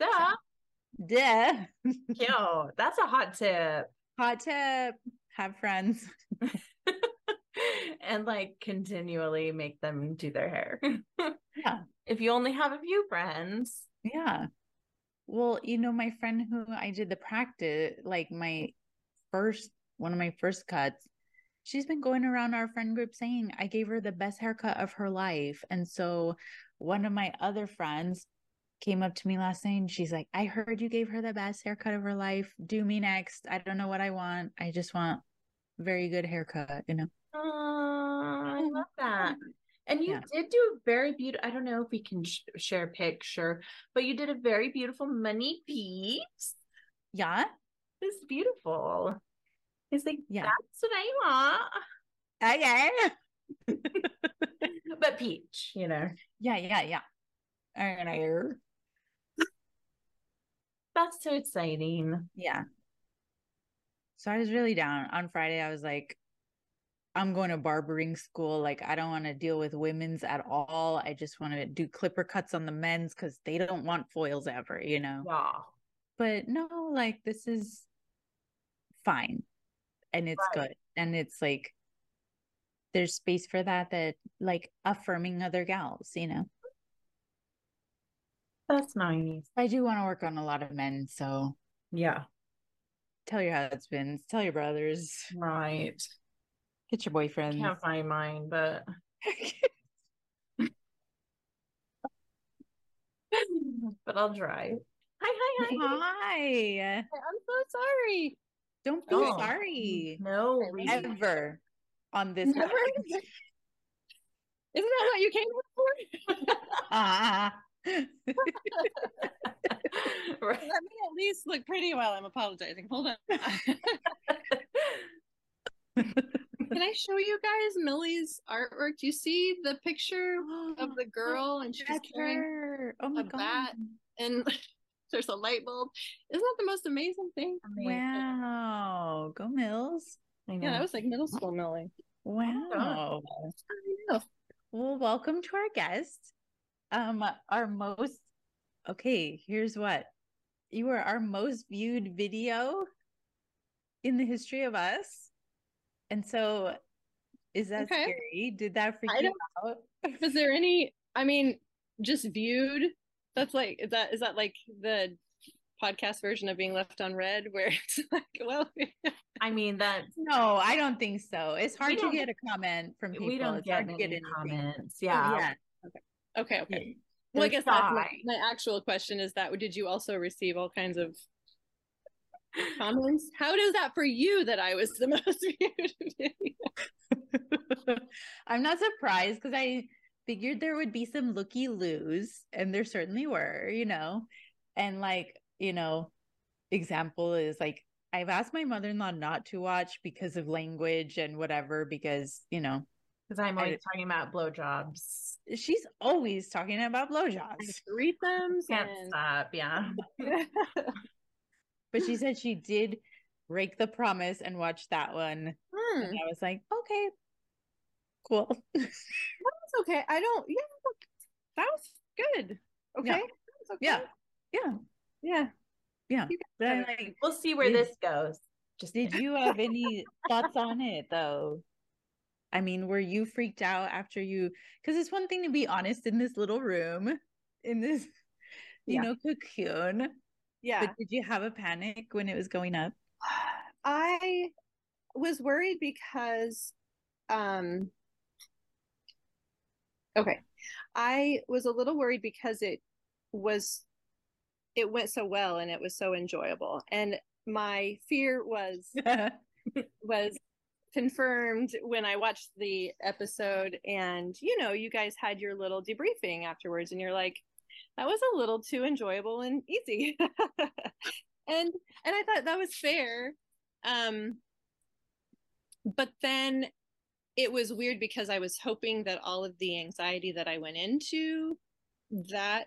Duh. So, duh. *laughs* Yo, that's a hot tip. Hot tip. Have friends. *laughs* and like continually make them do their hair. *laughs* yeah. If you only have a few friends. Yeah. Well, you know, my friend who I did the practice, like my first, one of my first cuts, she's been going around our friend group saying I gave her the best haircut of her life. And so one of my other friends came up to me last night and she's like, I heard you gave her the best haircut of her life. Do me next. I don't know what I want. I just want very good haircut, you know? Oh, I love *laughs* that. And you yeah. did do a very beautiful, I don't know if we can sh- share a picture, but you did a very beautiful money piece. Yeah. It's beautiful. It's like, yeah. that's what I want. Oh, okay. *laughs* but peach, you know. Yeah, yeah, yeah. And I That's so exciting. Yeah. So I was really down. On Friday, I was like, I'm going to barbering school. Like, I don't want to deal with women's at all. I just want to do clipper cuts on the men's because they don't want foils ever, you know? Yeah. But no, like, this is fine and it's right. good. And it's like, there's space for that, that like affirming other gals, you know? That's nice. I do want to work on a lot of men. So, yeah. Tell your husbands, tell your brothers. Right. Get your boyfriend. Can't find mine, but *laughs* but I'll try. Hi, hi, hi. Hi. I'm so sorry. Don't be oh, sorry. No, ever on this. Never. *laughs* Isn't that what you came for? ah. *laughs* right. let me at least look pretty while I'm apologizing. Hold on. *laughs* Can I show you guys Millie's artwork? Do you see the picture of the *gasps* girl and she's That's carrying her. Oh my a god. bat and *laughs* there's a light bulb? Isn't that the most amazing thing? Wow. Go Mills. I know. Yeah, that was like middle school Millie. Wow. I know. Well, welcome to our guest. Um, our most okay, here's what. You are our most viewed video in the history of us. And so is that Okay. scary? Did that freak I you out? Is there any? I mean, just viewed. That's like is that is that like the podcast version of being left on red, where *laughs* it's like, well, *laughs* I mean that No, I don't think so. It's hard to get a comment from people. we don't it's get hard to get anything. comments. Oh, Yeah. okay, okay. Yeah. Well, I guess that's my, my actual question is that did you also receive all kinds of comments? How does that for you that I was the *laughs* most viewed? I'm not surprised because I figured there would be some looky loos, and there certainly were, you know. And like, you know, example is like I've asked my mother-in-law not to watch because of language and whatever, because you know, Because I'm I- always talking about blowjobs. she's always talking about blowjobs. Read them. *laughs* Can't and stop. Yeah. *laughs* *laughs* But she said she did break the promise and watch that one. Hmm, And I was like, okay, cool. *laughs* that was okay. I don't. Yeah, that was good. Okay, Yeah. Okay. Yeah. Yeah. yeah. Yeah. I'm like, We'll see where Did- this goes. Just Did you have any thoughts on it though? I mean, were you freaked out after you? Because it's one thing to be honest in this little room, in this, you Yeah. know, cocoon. Yeah. But did you have a panic when it was going up? *sighs* I was worried because um okay. I was a little worried because it was it went so well and it was so enjoyable. And my fear was *laughs* was confirmed when I watched the episode and you know, you guys had your little debriefing afterwards and you're like that was a little too enjoyable and easy. *laughs* and and I thought that was fair. Um but then it was weird because I was hoping that all of the anxiety that I went into that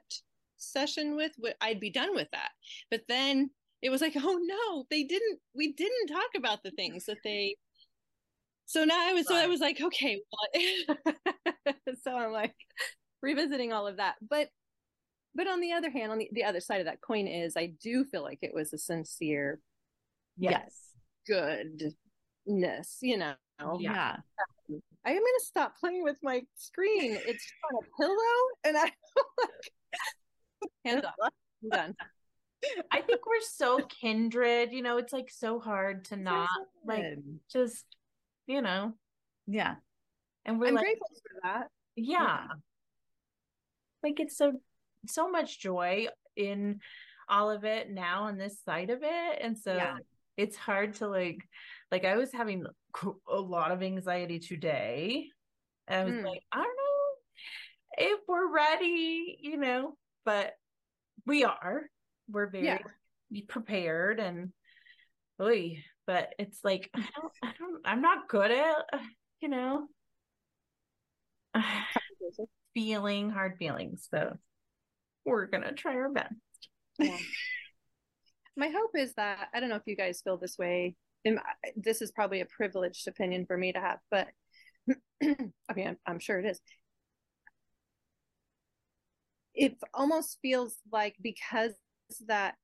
session with would I'd be done with that. But then it was like, *laughs* oh no, they didn't we didn't talk about the things that they so now I was so I was like, okay, well, *laughs* so I'm like revisiting all of that. But but on the other hand, on the, the other side of that coin is I do feel like it was a sincere Yes. goodness, you know. Yeah. I am gonna stop playing with my screen. It's on a pillow, and I *laughs* like hands off. I'm done. I think we're so kindred, you know, it's like so hard to not like just, you know, Yeah. and we're I'm like, grateful for that. yeah. Like it's so so much joy in all of it now on this side of it. And so Yeah. it's hard to like like I was having a lot of anxiety today. And I was Mm. like, I don't know if we're ready, you know, but we are. We're very Yeah. prepared and oy, but it's like I don't I don't I'm not good at you know *sighs* feeling hard feelings. So we're gonna try our best. Yeah. *laughs* My hope is that I don't know if you guys feel this way. This is probably a privileged opinion for me to have, but *clears throat* I mean, I'm, I'm sure it is. It almost feels like because that,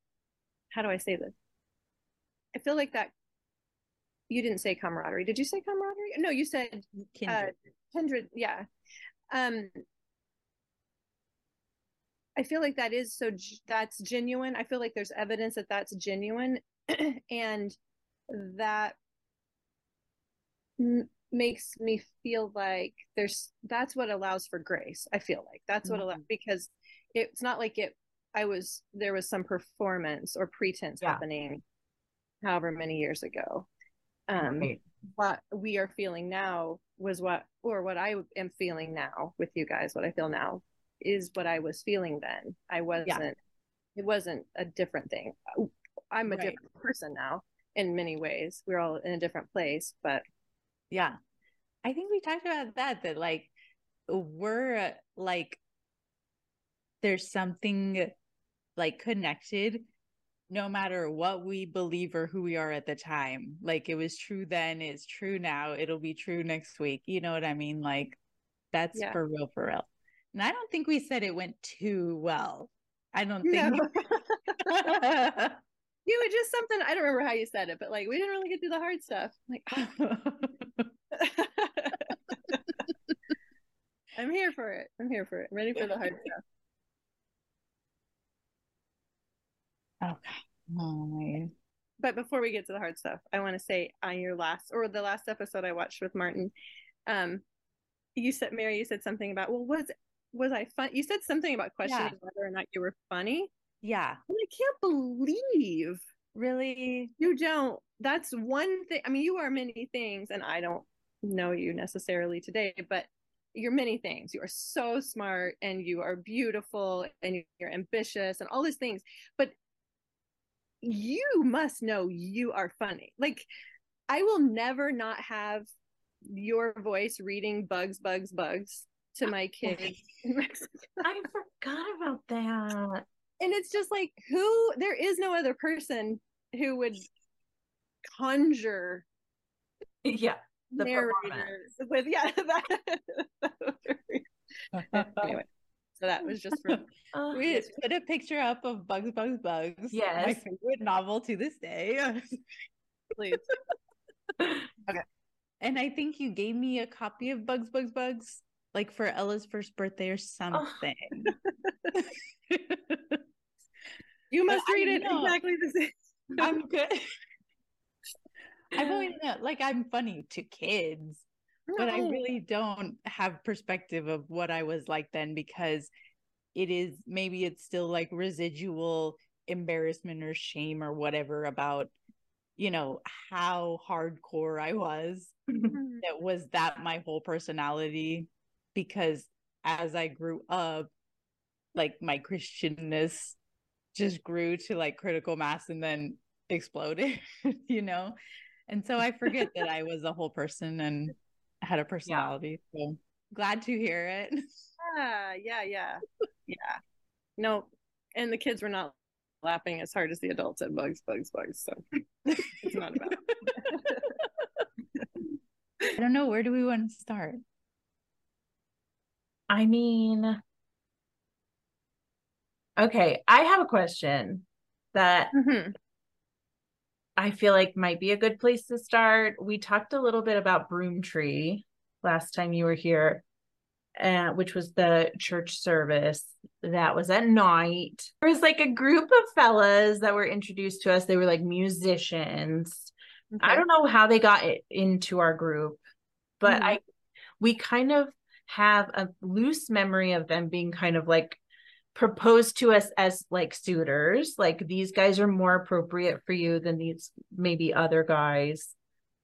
how do I say this? I feel like that. You didn't say camaraderie. Did you say camaraderie? No, you said Kindred. kindred yeah um i feel like that is so that's genuine i feel like there's evidence that that's genuine *clears throat* and that m- makes me feel like there's that's what allows for grace i feel like that's what allows because it's not like it i was there was some performance or pretense Yeah. happening however many years ago um Right. what we are feeling now was what or what I am feeling now with you guys what I feel now is what I was feeling then I wasn't it wasn't a different thing. I'm a right. different person now in many ways. We're all in a different place, but yeah. I think we talked about that that like we're uh, like there's something like connected no matter what we believe or who we are at the time. Like it was true then, it's true now, it'll be true next week. You know what I mean? Like that's yeah. for real, for real. And I don't think we said it went too well. I don't think. No. *laughs* *laughs* you were just something, I don't remember how you said it, but like we didn't really get through the hard stuff. Like, *laughs* I'm here for it. I'm here for it. I'm ready for the hard *laughs* stuff. Okay. Oh, but before we get to the hard stuff, I want to say on your last or the last episode I watched with Martin, um, you said Mary, you said something about well, was was I fun? You said something about questioning yeah. whether or not you were funny. Yeah. And I can't believe really you don't. That's one thing. I mean, you are many things, and I don't know you necessarily today, but you're many things. You are so smart and you are beautiful and you're ambitious and all these things. But you must know you are funny. Like, I will never not have your voice reading bugs, bugs, bugs to my *laughs* kids. I forgot about that. And it's just like, who, there is no other person who would conjure. *laughs* Yeah. The narrators with, yeah. *laughs* That, *laughs* anyway. So that was just for uh, we put a picture up of Bugs Bugs Bugs. Yes. My favorite novel to this day. Please. okay. And I think you gave me a copy of Bugs Bugs Bugs, like for Ella's first birthday or something. Oh. *laughs* you must but read it know. exactly the same. I'm good. I've always known, like I'm funny to kids but I really don't have perspective of what I was like then because it is maybe it's still like residual embarrassment or shame or whatever about you know how hardcore I was. Mm-hmm. it was that my whole personality because as I grew up like my christianness just grew to like critical mass and then exploded, *laughs* you know? And so I forget that I was a whole person and had a *laughs* personality. Yeah. So glad to hear it. *laughs* Yeah, yeah, yeah. yeah. No, and the kids were not laughing as hard as the adults at bugs, bugs, bugs. So it's not about. I don't know. Where do we want to start? I mean, okay, I have a question that mm-hmm. I feel like might be a good place to start. We talked a little bit about Broomtree last time you were here, uh, which was the church service that was at night. There was like a group of fellas that were introduced to us. They were like musicians. Okay. I don't know how they got into our group, but mm-hmm. I we kind of have a loose memory of them being kind of like proposed to us as like suitors. Like these guys are more appropriate for you than these maybe other guys.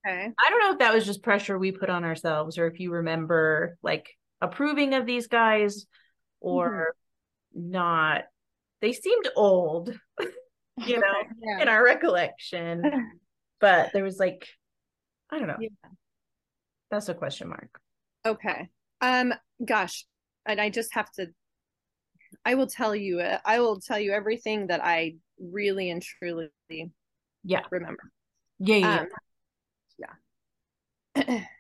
Okay. I don't know if that was just pressure we put on ourselves or if you remember like approving of these guys or mm-hmm. not. They seemed old *laughs* you know *laughs* yeah. in our recollection but there was like i don't know. Yeah. that's a question mark. Okay um gosh and i just have to I will tell you, uh, I will tell you everything that I really and truly, yeah, remember. Yeah, yeah, um, yeah. *clears throat*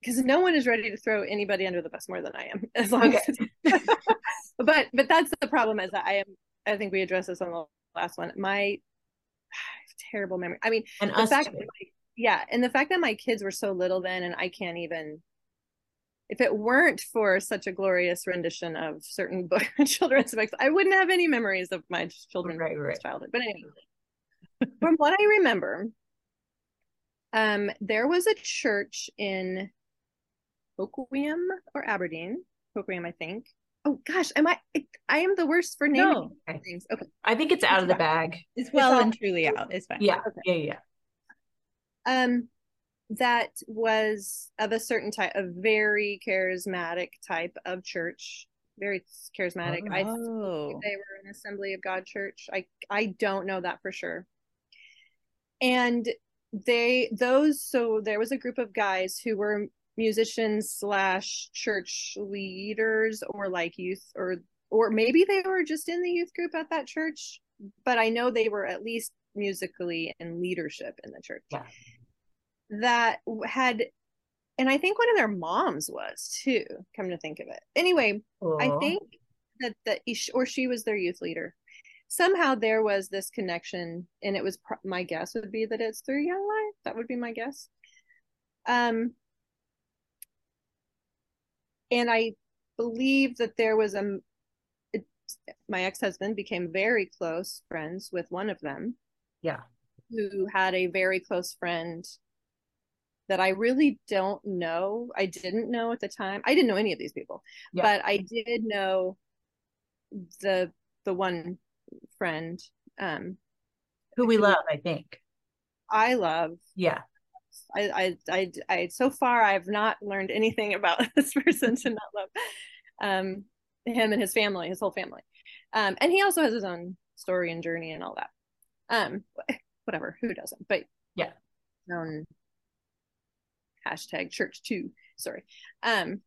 Because no one is ready to throw anybody under the bus more than I am, *laughs* as long okay. as. *laughs* but but that's the problem. Is that I am. I think we addressed this on the last one. My *sighs* terrible memory. I mean, and the fact, that, yeah, and the fact that my kids were so little then, and I can't even if it weren't for such a glorious rendition of certain *laughs* book children's books, I wouldn't have any memories of my children's right, right. childhood. But anyway, from what I remember, um, there was a church in Hoquiam or Aberdeen, Hoquiam, I think. Oh gosh, am I? I am the worst for naming no. things. Okay, I think it's out of the bag. It's well it's and truly out. It's fine. Yeah, okay. yeah, yeah. Um, that was of a certain type, a very charismatic type of church very charismatic. Oh. I they were an Assembly of God church. I I don't know that for sure. And they those so there was a group of guys who were musicians slash church leaders or like youth or or maybe they were just in the youth group at that church but i know they were at least musically in leadership in the church. That had and i think one of their moms was too come to think of it. Anyway Aww. i think that the or she was their youth leader. Somehow there was this connection and it was my guess would be that it's through young life. That would be my guess. Um and i believe that there was a it, my ex-husband became very close friends with one of them. Yeah. Who had a very close friend that I really don't know. I didn't know at the time. I didn't know any of these people, yeah. but I did know the the one friend um who we who love i think i love yeah I, I i i so far i've not learned anything about *laughs* this person to not love um him and his family his whole family um and he also has his own story and journey and all that um whatever who doesn't but yeah own hashtag church too sorry um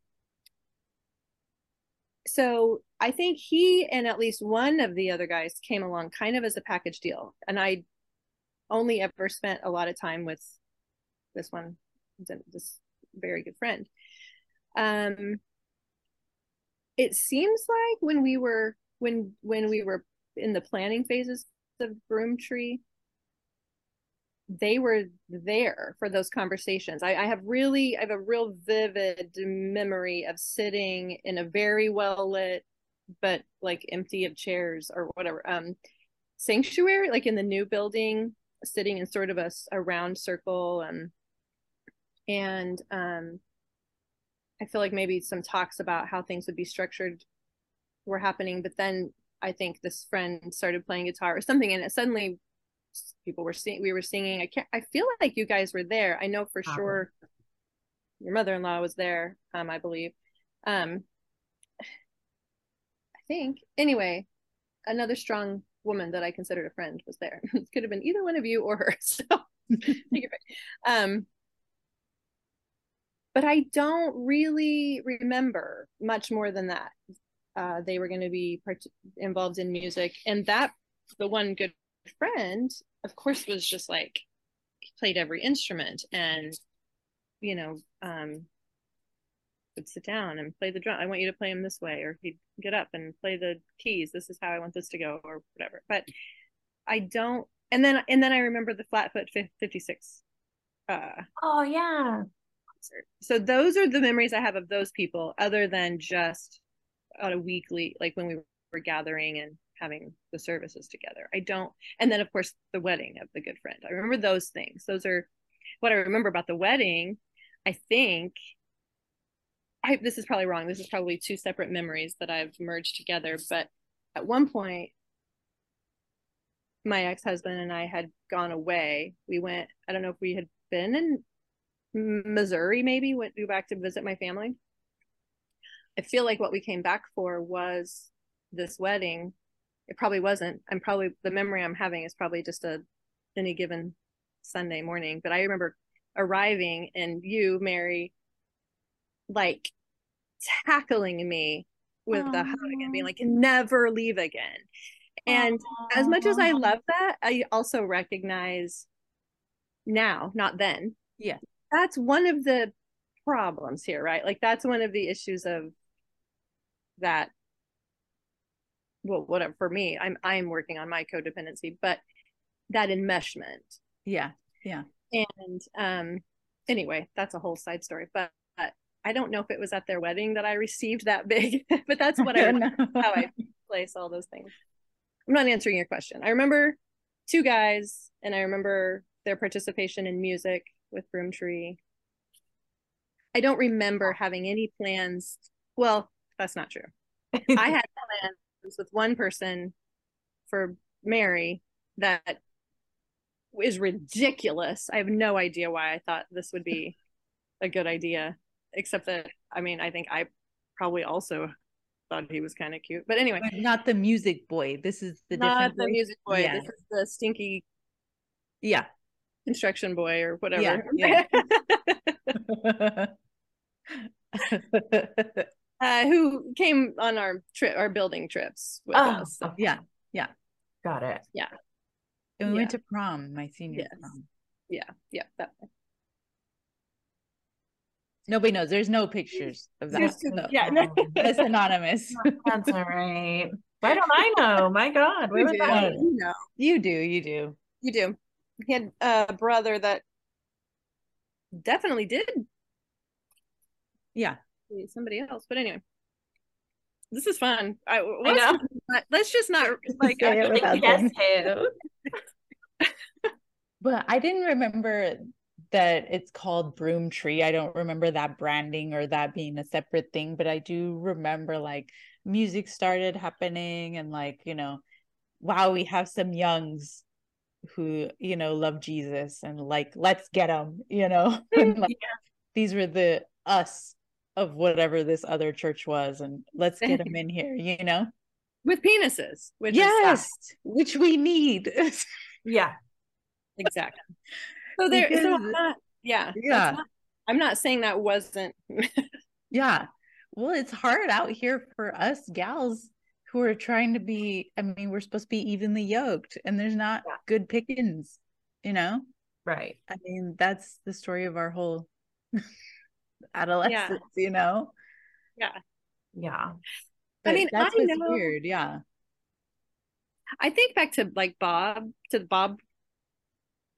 so I think he and at least one of the other guys came along kind of as a package deal. And I only ever spent a lot of time with this one, this very good friend. Um, it seems like when we were when when we were in the planning phases of Broomtree, they were there for those conversations. I, I, have really, I have a real vivid memory of sitting in a very well lit, but like empty of chairs or whatever, um, sanctuary, like in the new building, sitting in sort of a, a round circle. Um, and um, I feel like maybe some talks about how things would be structured were happening, but then I think this friend started playing guitar or something, and it suddenly people were seeing we were singing. I can't i feel like you guys were there. I know for sure your mother-in-law was there um i believe. Um i think anyway another strong woman that i considered a friend was there. It *laughs* could have been either one of you or her *laughs* so. *laughs* Um but i don't really remember much more than that. Uh, they were going to be part- involved in music and that the one good friend, of course, was just like he played every instrument and you know, um would sit down and play the drum. I want you to play him this way, or he'd get up and play the keys. This is how I want this to go, or whatever. But I don't. And then and then I remember the Flatfoot 56. Uh, oh yeah. So those are the memories I have of those people, other than just on a weekly, like when we were gathering and having the services together. I don't, and then of course the wedding of the good friend. I remember those things. Those are what I remember about the wedding. I think I, this is probably wrong. This is probably two separate memories that I've merged together. But at one point, my ex husband and I had gone away. We went, I don't know if we had been in Missouri, maybe, went back to visit my family. I feel like what we came back for was this wedding it probably wasn't. I'm probably the memory I'm having is probably just a any given Sunday morning. But I remember arriving and you, Mary, like tackling me with Aww. the hug and being like, never leave again. And Aww. as much as I love that, I also recognize now, not then. Yeah. That's one of the problems here, right? Like that's one of the issues of that well whatever for me i'm i'm working on my codependency but that enmeshment. Yeah yeah. And um anyway that's a whole side story but, but i don't know if it was at their wedding that i received that big *laughs* but that's what *laughs* i how i place all those things. I'm not answering your question. I remember two guys and i remember their participation in music with broomtree. I don't remember having any plans. Well that's not true. *laughs* I had plans with one person for Mary that is ridiculous. I have no idea why I thought this would be a good idea, except that I mean, I think I probably also thought he was kind of cute. But anyway, but not the music boy. This is the not different the boy. music boy. Yeah. This is the stinky Yeah. construction boy or whatever. Yeah, *laughs* *laughs* *laughs* uh, who came on our trip, our building trips with Oh, us. So, yeah. got it. Yeah, and we Yeah. went to prom, my senior Yes. prom. yeah, yeah. That, Way. Nobody knows. There's no pictures of that. There's two- so yeah, no. *laughs* That's anonymous. *laughs* That's all right. Why don't I know? My God. Where you, was do, you know, you do, you do. you do. He had a brother that definitely did Yeah. See somebody else. But anyway, this is fun. I, I let's, know. not- let's just not *laughs* like Say it without Yes, them. who? *laughs* But I didn't remember that it's called Broom Tree. I don't remember that branding or that being a separate thing, but I do remember like music started happening and like, you know, wow, we have some youngs who, you know, love Jesus and like, let's get them, you know. *laughs* and like, these were the us of whatever this other church was and let's get them in here, you know. with penises, which is Yes, which we need. *laughs* Yeah. exactly. So there, so Because- I'm not, yeah, Yeah. not- I'm not saying that wasn't. *laughs* Yeah. Well, it's hard out here for us gals who are trying to be, I mean, we're supposed to be evenly yoked and there's not Yeah. good pickings, you know? Right. I mean, that's the story of our whole *laughs* adolescence, you know? Yeah. Yeah. I mean, that's I what's know- weird. Yeah. I think back to like Bob, to the Bob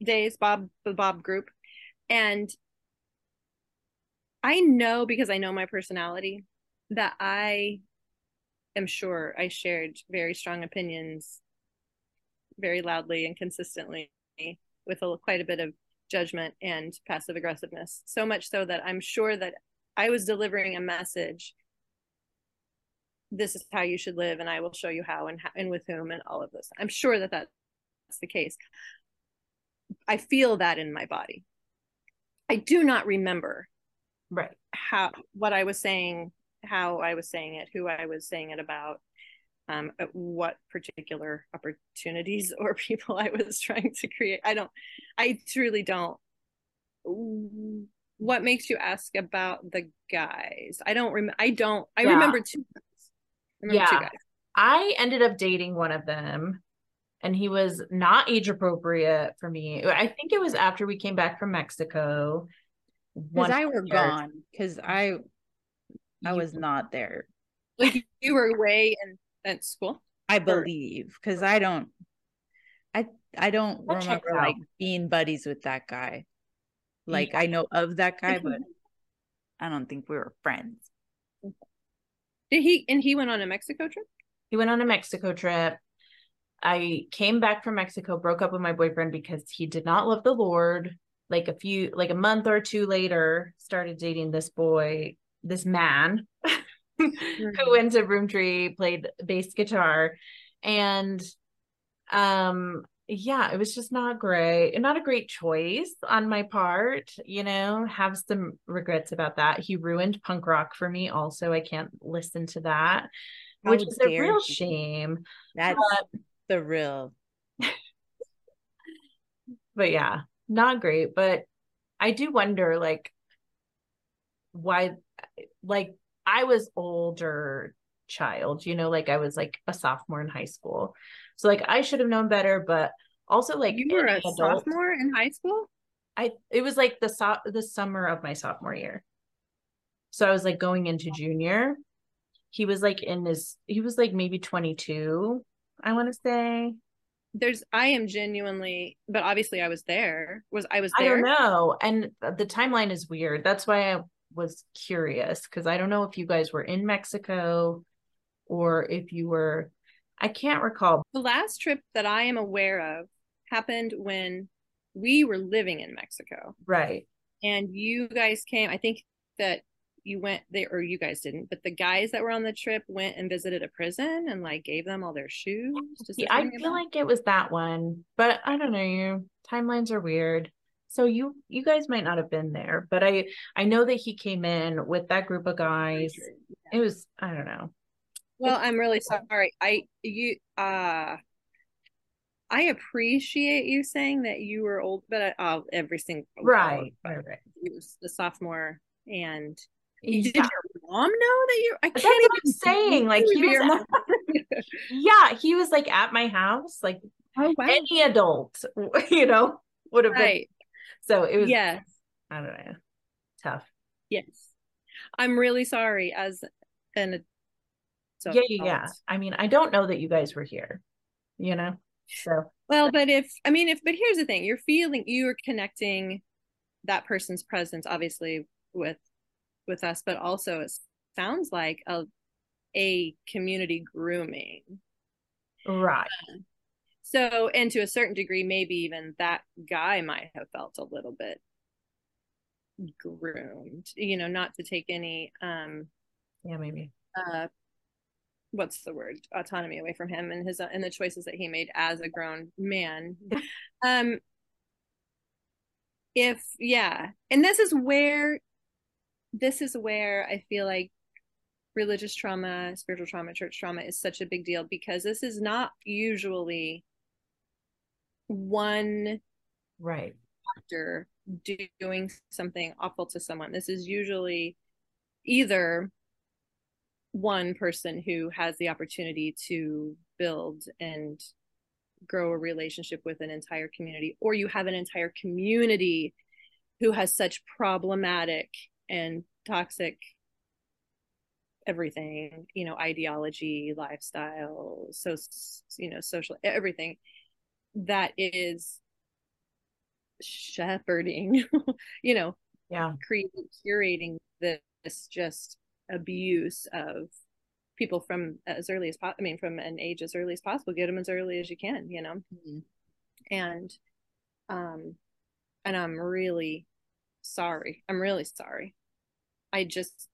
days, Bob, the Bob group. And I know because I know my personality that I am sure I shared very strong opinions very loudly and consistently with a, quite a bit of judgment and passive aggressiveness. So much so that I'm sure that I was delivering a message this is how you should live and i will show you how and how, and with whom and all of this i'm sure that that's the case i feel that in my body i do not remember Right. how what i was saying how i was saying it who i was saying it about um at what particular opportunities *laughs* or people i was trying to create i don't i truly don't what makes you ask about the guys i don't remember i don't i Yeah. remember two guys. I remember two Yeah. guys I ended up dating one of them and he was not age appropriate for me. I think it was after we came back from Mexico. Because I were gone. Because I I was not there. like you were away in at school I believe. Because I don't I I don't That checks remember like being buddies with that guy. Mm-hmm. Like I know of that guy, but mm-hmm. I don't think we were friends. did he and he went on a mexico trip He went on a Mexico trip. I came back from Mexico, broke up with my boyfriend because he did not love the Lord. Like a few, like a month or two later, started dating this boy, this man *laughs* who went to Broomtree, played bass guitar, and um, yeah, it was just not great, not a great choice on my part. You know, have some regrets about that. He ruined punk rock for me. Also, I can't listen to that How which is a real shame. That's the real. *laughs* But yeah, not great. But I do wonder, like, why, like, I was older child, you know, like I was like a sophomore in high school. So, like, I should have known better, but also, like, you were a adult- sophomore in high school I, it was like the so- the summer of my sophomore year. So I was like going into junior. He was like in his, he was like maybe 22, I want to say. there's i am genuinely but obviously i was there was i was I don't know. And the timeline is weird. That's why I was curious because I don't know if you guys were in Mexico or if you were, I can't recall. the last trip that i am aware of happened when we were living in mexico Right. and you guys came i think that you went there or you guys didn't but the guys that were on the trip went and visited a prison and like gave them all their shoes Yeah, I feel bell? like it was that one, but I don't know. You timelines are weird. So you you guys might not have been there, but I I know that he came in with that group of guys. It was I don't know. well, I'm really sorry. I you uh I appreciate you saying that you were old, but uh, every single right, right, right. He was the sophomore, and yeah. did your mom know that you? I can't even saying like he was. At, *laughs* yeah, he was like at my house, like oh, wow. any adult, *laughs* you know, would have right. So it was. Yes. I don't know. Tough. Yes, I'm really sorry as an. yeah, yeah, yeah. I mean, I don't know that you guys were here. You know. So well, but if I mean if but here's the thing, you're feeling you're connecting that person's presence obviously with with us, but also it sounds like a a community grooming. Right. Uh, so and to a certain degree, maybe even that guy might have felt a little bit groomed, you know, not to take any um yeah, maybe. uh what's the word? Autonomy away from him and his and the choices that he made as a grown man. Um if yeah and this is where this is where i feel like religious trauma spiritual trauma church trauma is such a big deal because this is not usually one right. doctor doing something awful to someone. This is usually either one person who has the opportunity to build and grow a relationship with an entire community or you have an entire community who has such problematic and toxic everything you know ideology lifestyle so you know social everything that is shepherding *laughs* you know yeah creating curating this just abuse of people from as early as possible. I mean, from an age as early as possible. Get them as early as you can, you know. Mm-hmm. And, um, and I'm really sorry. I'm really sorry. I just,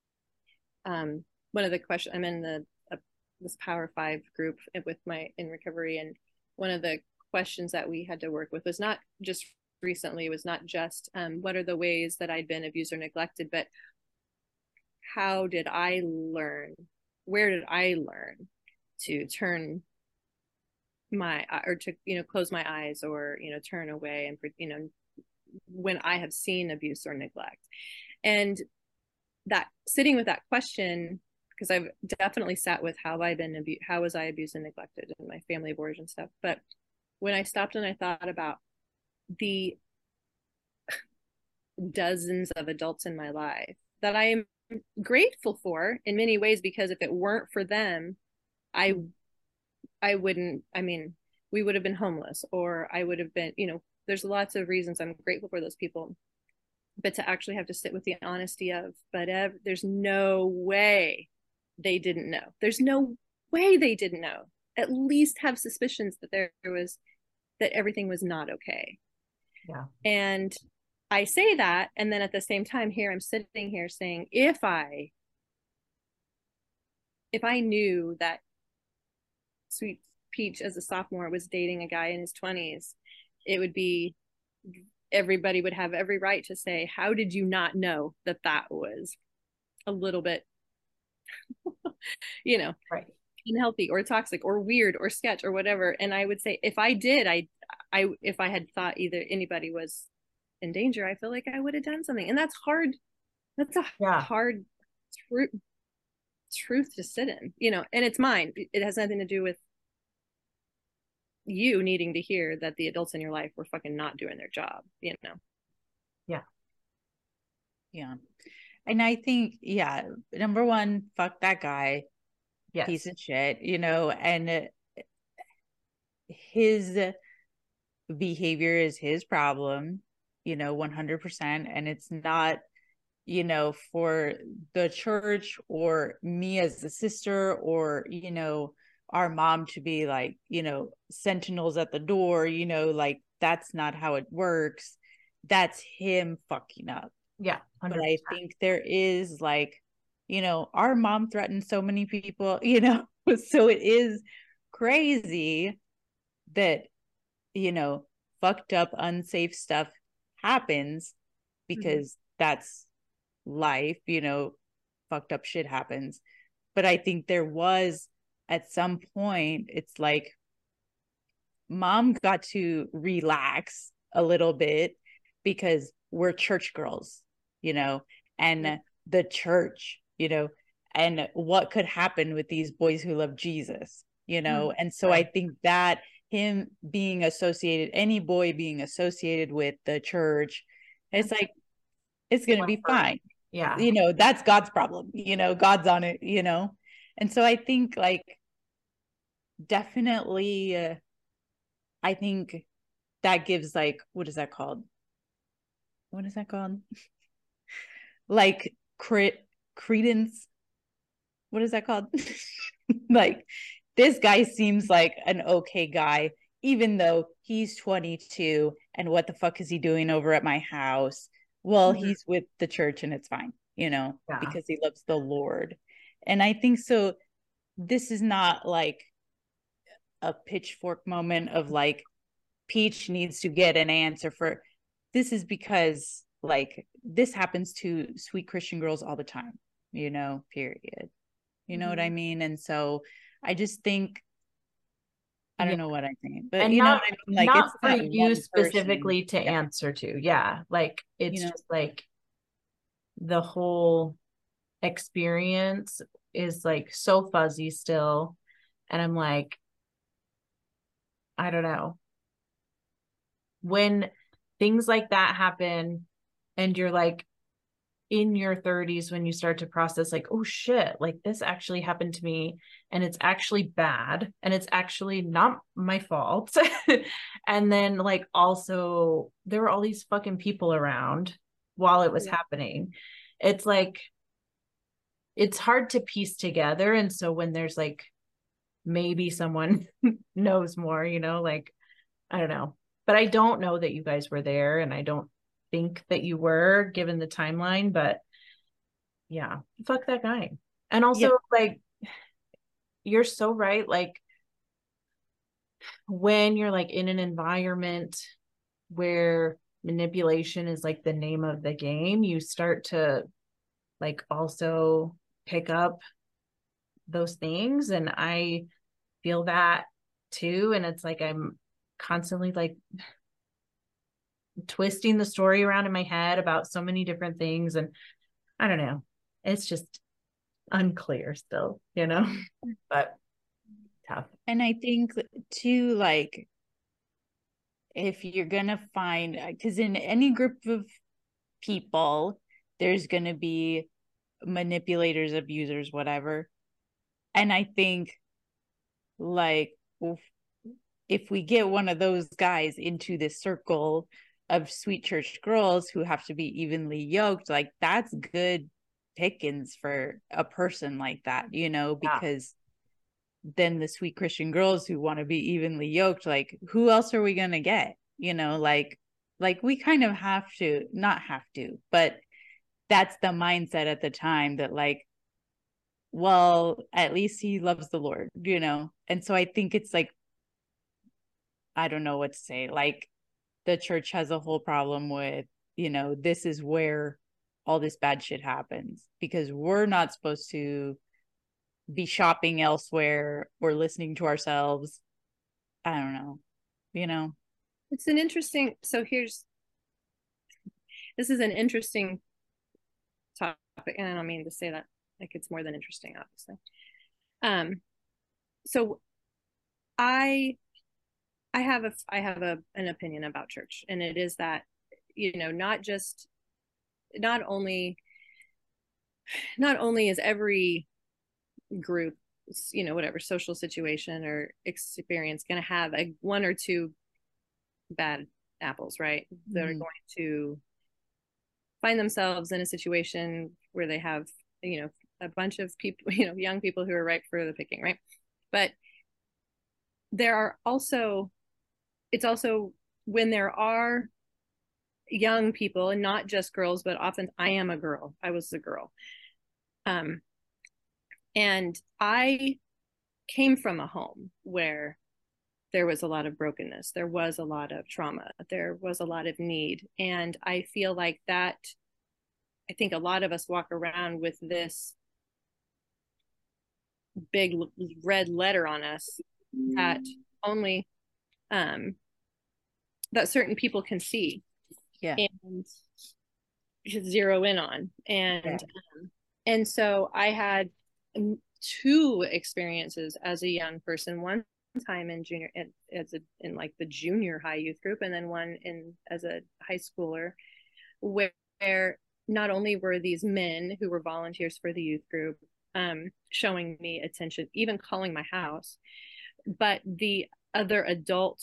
um, one of the questions. I'm in the uh, this Power Five group with my in recovery, and one of the questions that we had to work with was not just recently. It was not just um, what are the ways that I'd been abused or neglected, but how did I learn? Where did I learn to turn my or to you know close my eyes or you know turn away and you know when I have seen abuse or neglect, and that sitting with that question because I've definitely sat with how I've been abused, how was I abused and neglected in my family of origin stuff, but when I stopped and I thought about the dozens of adults in my life that I am grateful for in many ways because if it weren't for them i i wouldn't i mean we would have been homeless or i would have been you know there's lots of reasons i'm grateful for those people. But to actually have to sit with the honesty of but ev- there's no way they didn't know. There's no way they didn't know. At least have suspicions that there was that everything was not okay. Yeah. And I say that, and then at the same time, here I'm sitting here saying, if I, if I knew that Sweet Peach as a sophomore was dating a guy in his 20s, it would be everybody would have every right to say, how did you not know that that was a little bit, *laughs* you know, right unhealthy or toxic or weird or sketch or whatever and i would say if i did i i if i had thought either anybody was in danger, I feel like I would have done something. And that's hard. That's a yeah. hard truth truth to sit in, you know, and it's mine. It has nothing to do with you needing to hear that the adults in your life were fucking not doing their job, you know. Yeah. Yeah. And I think, yeah, number one, fuck that guy. Yes. Piece of shit, you know, and uh, his behavior is his problem you know 100% and it's not you know for the church or me as the sister or you know our mom to be like you know sentinels at the door you know like that's not how it works that's him fucking up yeah 100%. but i think there is like you know our mom threatened so many people *laughs* you know so it is crazy that you know fucked up unsafe stuff happens mm-hmm. because mm-hmm. that's life, you know, fucked up shit happens. But I think there was at some point it's like mom got to relax a little bit because we're church girls, you know, and the church, you know, and what could happen with these boys who love Jesus, you know. Mm-hmm. And so I think that him being associated, any boy being associated with the church, it's like, it's going to be fine. Yeah. You know, that's God's problem, you know, God's on it, you know. And so I think like definitely, uh, I think that gives like, what is that called? What is that called? *laughs* like crit credence. What is that called? *laughs* like this guy seems like an okay guy, even though he's 22 and what the fuck is he doing over at my house? Well, mm-hmm. he's with the church and it's fine, you know, yeah. because he loves the Lord. And I think so. This is not like a pitchfork moment of like Peach needs to get an answer for this is because like this happens to sweet Christian girls all the time, you know, period. You know mm-hmm. what I mm-hmm. mean? And so I just think I don't yeah. know what I think, but and you not, know what I mean? Like not for you specifically person. to yeah. answer to. Yeah. Like it's you know? just like the whole experience is like so fuzzy still. And I'm like, I don't know. When things like that happen and you're like in your 30s when you start to process like oh shit like this actually happened to me and it's actually bad and it's actually not my fault. *laughs* And then like also there were all these fucking people around while it was yeah. happening. It's like it's hard to piece together and so when there's like maybe someone *laughs* knows more you know like i don't know. But i don't know that you guys were there and i don't think that you were given the timeline, but yeah, fuck that guy. And also, yep. like, you're so right. Like, when you're like in an environment where manipulation is like the name of the game, you start to like also pick up those things. And I feel that too. And it's like I'm constantly like twisting the story around in my head about so many different things and i don't know. It's just unclear still you know *laughs* but tough. And i think too like if you're gonna find uh, because in any group of people there's gonna be manipulators abusers whatever. And i think like if we get one of those guys into this circle of sweet church girls who have to be evenly yoked like that's good pickings for a person like that you know because yeah. then the sweet christian girls who want to be evenly yoked like who else are we going to get you know like like we kind of have to not have to but that's the mindset at the time that like well at least he loves the lord you know and so i think it's like i don't know what to say like the church has a whole problem with, you know, this is where all this bad shit happens because we're not supposed to be shopping elsewhere or listening to ourselves. I don't know, you know. It's an interesting so here's this is an interesting topic and I don't mean to say that like it's more than interesting obviously. Um so I I have a I have a an opinion about church, and it is that you know not just not only not only is every group you know whatever social situation or experience going to have a one or two bad apples right mm-hmm. that are mm-hmm. going to find themselves in a situation where they have you know a bunch of people *laughs* you know young people who are ripe for the picking right but there are also it's also when there are young people and not just girls but often i am a girl. I was a girl. Um and i came from a home where there was a lot of brokenness. There was a lot of trauma. There was a lot of need. And i feel like that i think a lot of us walk around with this big red letter on us that only um that certain people can see yeah and zero in on and yeah. um, and so i had two experiences as a young person one time in junior in, as a, in like the junior high youth group and then one in as a high schooler where, where not only were these men who were volunteers for the youth group um, showing me attention even calling my house but the other adult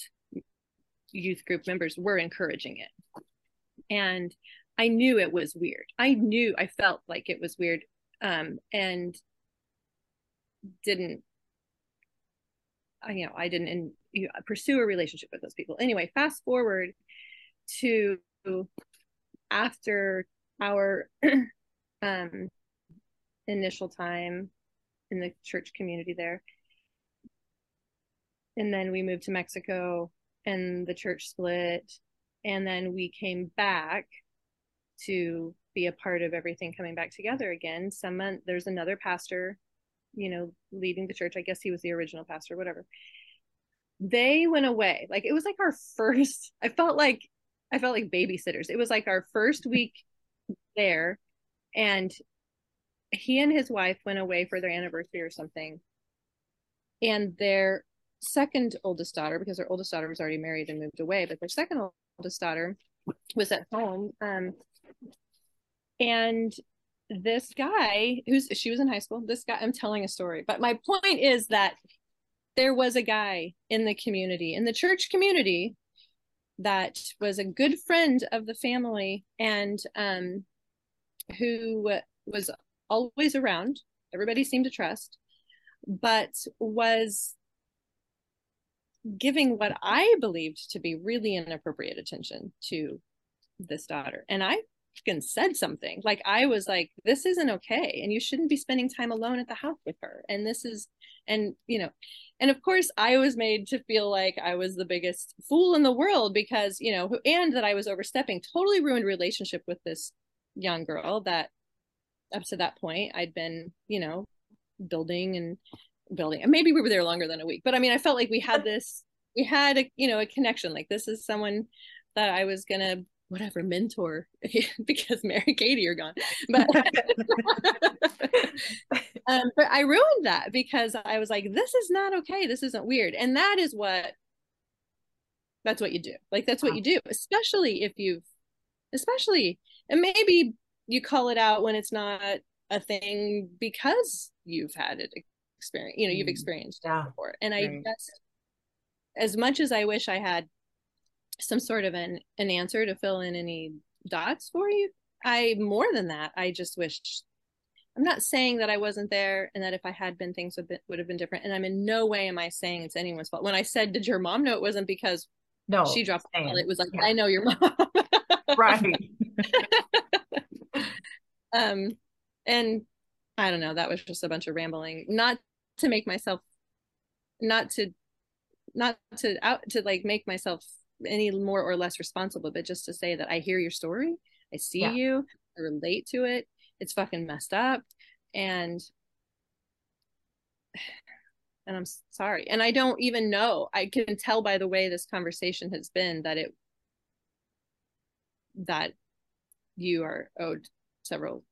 youth group members were encouraging it. And i knew it was weird. I knew i felt like it was weird um, and didn't you know i didn't in, you know, pursue a relationship with those people. Anyway fast forward to after our *clears throat* um initial time in the church community there and then we moved to mexico and the church split and then we came back to be a part of everything coming back together again someone there's another pastor you know, leading the church. I guess he was the original pastor, whatever. They went away. Like it was like our *laughs* first, I felt like I felt like babysitters. It was like our first week there. And he and his wife went away for their anniversary or something. And their second oldest daughter, because their oldest daughter was already married and moved away, but their second oldest daughter was at home. Um, and this guy who's she was in high school this guy i'm telling a story but my point is that there was a guy in the community in the church community that was a good friend of the family and um who was always around everybody seemed to trust but was giving what i believed to be really inappropriate attention to this daughter and i fucking said something. Like I was like, this isn't okay. And you shouldn't be spending time alone at the house with her. And this is, and you know, and of course I was made to feel like I was the biggest fool in the world because, you know, and that I was overstepping, totally ruined relationship with this young girl that up to that point I'd been, you know, building and building. And maybe we were there longer than a week, but I mean, I felt like we had this, we had a, you know, a connection. Like this is someone that I was gonna whatever mentor *laughs* because Mary Katie are gone. But *laughs* um, but I ruined that because I was like, this is not okay. This isn't weird. And that is what that's what you do. Like that's what you do, especially if you've especially and maybe you call it out when it's not a thing because you've had it experience, you know, you've mm. experienced yeah. before. And I just as much as I wish I had some sort of an an answer to fill in any dots for you i more than that i just wish i'm not saying that i wasn't there and that if i had been things would, be, would have been different and i'm in no way am i saying it's anyone's fault when i said did your mom know it wasn't because no she dropped the ball it was like yeah. i know your mom right *laughs* um and i don't know that was just a bunch of rambling not to make myself not to not to out to like make myself any more or less responsible, but just to say that I hear your story, I see yeah. you, I relate to it. It's fucking messed up, and *sighs* and I'm sorry. And I don't even know. I can tell by the way this conversation has been that it that you are owed several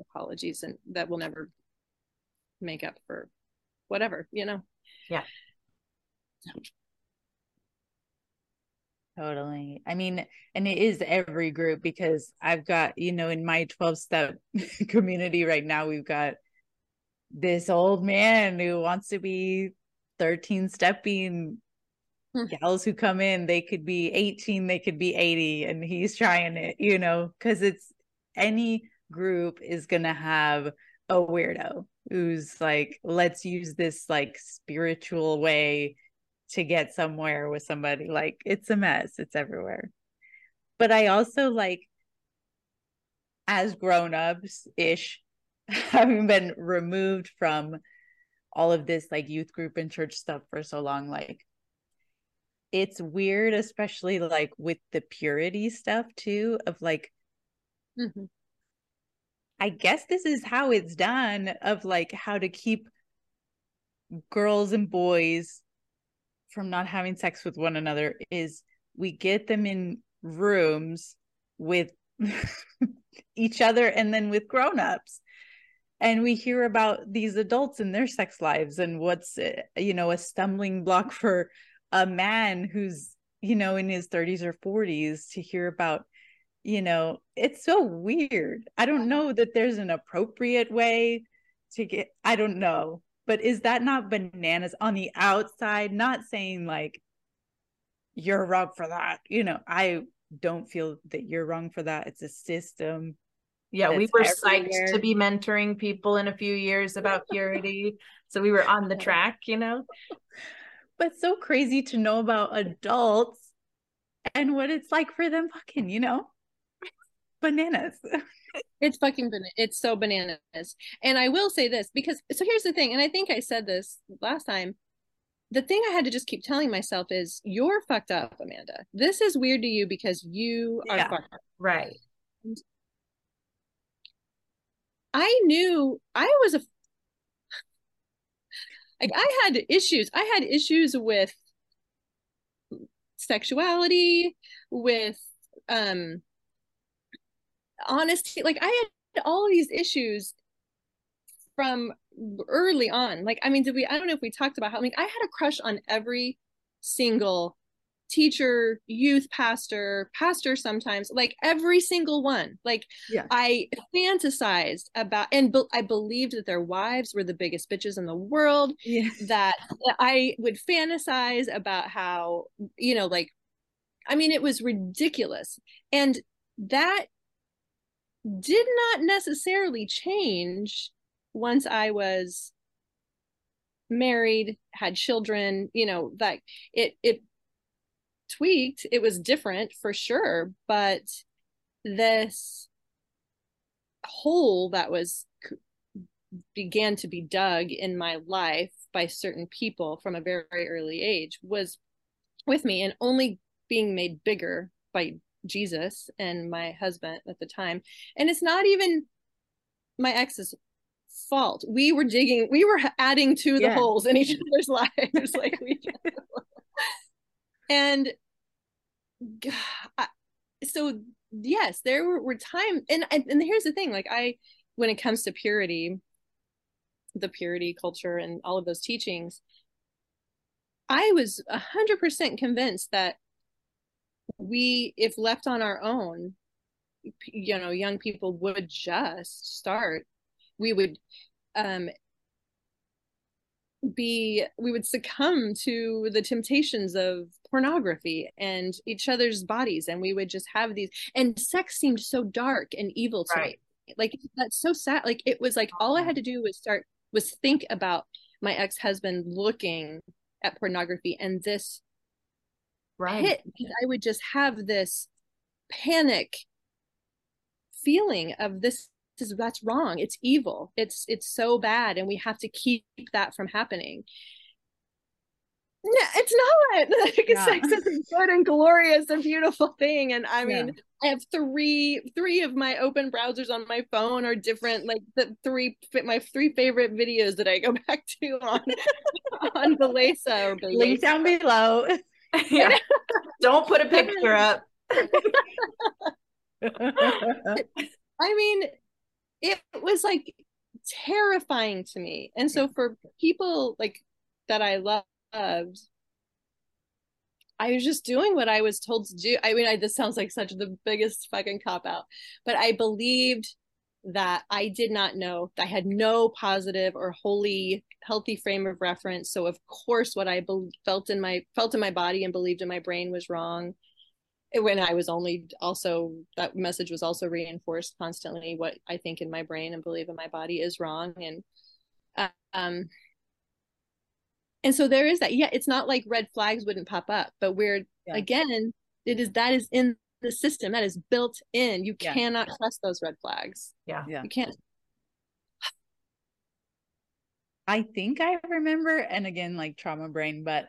apologies and that will never make up for whatever, you know. Yeah. Totally. I mean, and it is every group because I've got, you know, in my 12 step *laughs* community right now, we've got this old man who wants to be 13 stepping hmm. gals who come in. They could be 18, they could be 80, and he's trying it, you know, because it's any group is going to have a weirdo who's like, let's use this like spiritual way to get somewhere with somebody. Like it's a mess, it's everywhere. But I also like, as grown ups ish, *laughs* having been removed from all of this like youth group and church stuff for so long, like it's weird, especially like with the purity stuff too, of like, mm-hmm. I guess this is how it's done of like how to keep girls and boys from not having sex with one another is we get them in rooms with *laughs* each other and then with grown-ups. And we hear about these adults and their sex lives and what's eh, you know a stumbling block *laughs* for a man who's you know in his 30s or 40s to hear about you know it's so weird. I don't know that there's an appropriate way to get i don't know but is that not bananas on the outside? Not saying like you're wrong for that you know i don't feel that you're wrong for that. It's a system yeah we were everywhere. psyched to be mentoring people in a few years about purity so we were on the *laughs* track you know? But so crazy to know about adults and what it's like for them fucking you know bananas *laughs* it's fucking banana it's so bananas and i will say this because so here's the thing and i think i said this last time the thing I had to just keep telling myself is you're fucked up, Amanda. This is weird to you because you are yeah, fucked up. Right. And I knew I was a *sighs* like I had issues. I had issues with sexuality, with um honesty. Like I had all these issues from early on. Like, I mean, did we, I don't know if we talked about how, I mean, I had a crush on every single teacher, youth pastor, pastor sometimes, like every single one. Like yeah. I fantasized about and be- I believed that their wives were the biggest bitches in the world. Yeah. *laughs* That I would fantasize about how, you know, like I mean it was ridiculous. And that did not necessarily change once I was married, had children, you know, that it it tweaked. It was different for sure, but this hole that was began to be dug in my life by certain people from a very, very early age was with me and only being made bigger by Jesus and my husband at the time. And it's not even my ex's fault. We were digging, we were adding to the yeah. holes in each other's *laughs* lives. like we *laughs* and I, so yes, there were, were times and and here's the thing, like I when it comes to purity, the purity culture and all of those teachings, I was a hundred percent convinced that we, if left on our own, you know, young people would just start. We would um, be we would succumb to the temptations of pornography and each other's bodies and we would just have these and sex seemed so dark and evil to right. me. Like that's so sad. Like it was like all i had to do was start was think about my ex-husband looking at pornography and this right hit i would just have this panic feeling of this is that's wrong it's evil it's it's so bad and we have to keep that from happening no, it's not. *laughs* Like, yeah. Sex is a good and glorious and beautiful thing. And I mean, yeah. I have three three of my open browsers on my phone are different. Like the three my three favorite videos that I go *laughs* back to on *laughs* on Bellesa. Link down below. *laughs* yeah. Don't put a *laughs* picture up. *laughs* I mean, it was like terrifying to me. And so for people like that I loved, I was just doing what I was told to do. I mean, I, this sounds like such the biggest fucking cop out, but I believed that I did not know. I had no positive or wholly healthy frame of reference. So of course, what I be- felt in my felt in my body and believed in my brain was wrong when I was only also that message was also reinforced constantly what I think in my brain and believe in my body is wrong and um and so there is that yeah it's not like red flags wouldn't pop up but we're yeah. again it is that is in the system that is built in you yeah. cannot trust those red flags yeah yeah you can't I think I remember and again like trauma brain but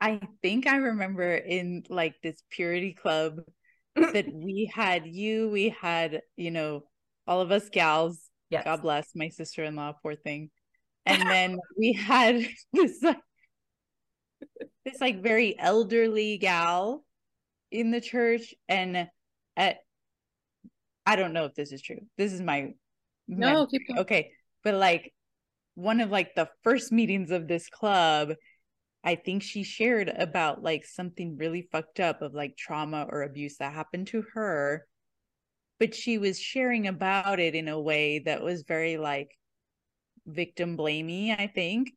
I think I remember in like this purity club *laughs* that we had you, we had, you know, all of us gals Yes. God bless my sister-in-law, poor thing. *laughs* And then we had *laughs* this like this like very elderly gal in the church and at I don't know if this is true. This is my no okay, but like one of like the first meetings of this club, I think she shared about like something really fucked up of like trauma or abuse that happened to her, but she was sharing about it in a way that was very like victim blamey, I think.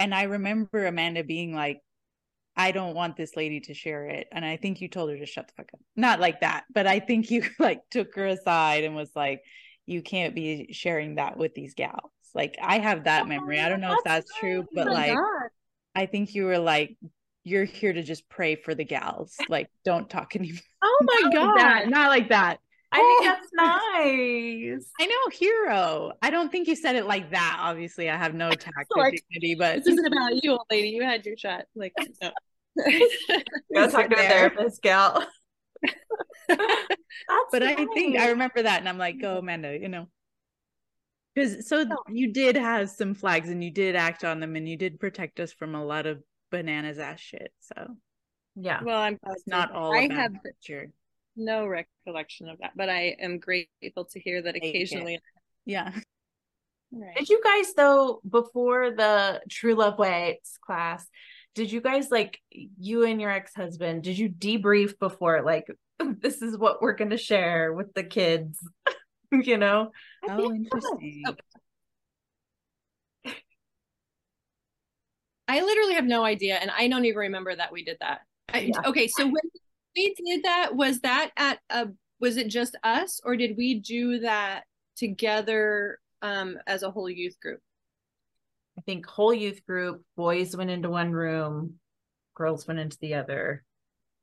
And I remember Amanda being like, I don't want this lady to share it. And I think you told her to shut the fuck up. Not like that, but I think you *laughs* like took her aside and was like, you can't be sharing that with these gals. Like I have that oh, memory. I don't know if that's true, but like God. I think you were like, you're here to just pray for the gals. Like, don't talk *laughs* anymore. Oh my God. Like not like that. I oh. think *laughs* that's nice. I know, hero. I don't think you said it like that. Obviously, I have no tact or dignity, but this isn't about you, old lady. You had your shot. Like, *laughs* no. Go talk to a therapist, gal. *laughs* but I think I remember that, and I'm like, go, Amanda. You know, because so oh. you did have some flags, and you did act on them, and you did protect us from a lot of bananas ass shit. So, yeah. Well, I'm it's not all. I have picture no recollection of that, but I am grateful to hear that occasionally. Yeah. Right. Did you guys though before the True Love Waits class? Did you guys like you and your ex husband? Did you debrief before like *laughs* this is what we're going to share with the kids? *laughs* you know? Oh, interesting. I literally have no idea, and I don't even remember that we did that. I, yeah. Okay, so when we did that was that at a was it just us or did we do that together um as a whole youth group? I think whole youth group boys went into one room girls went into the other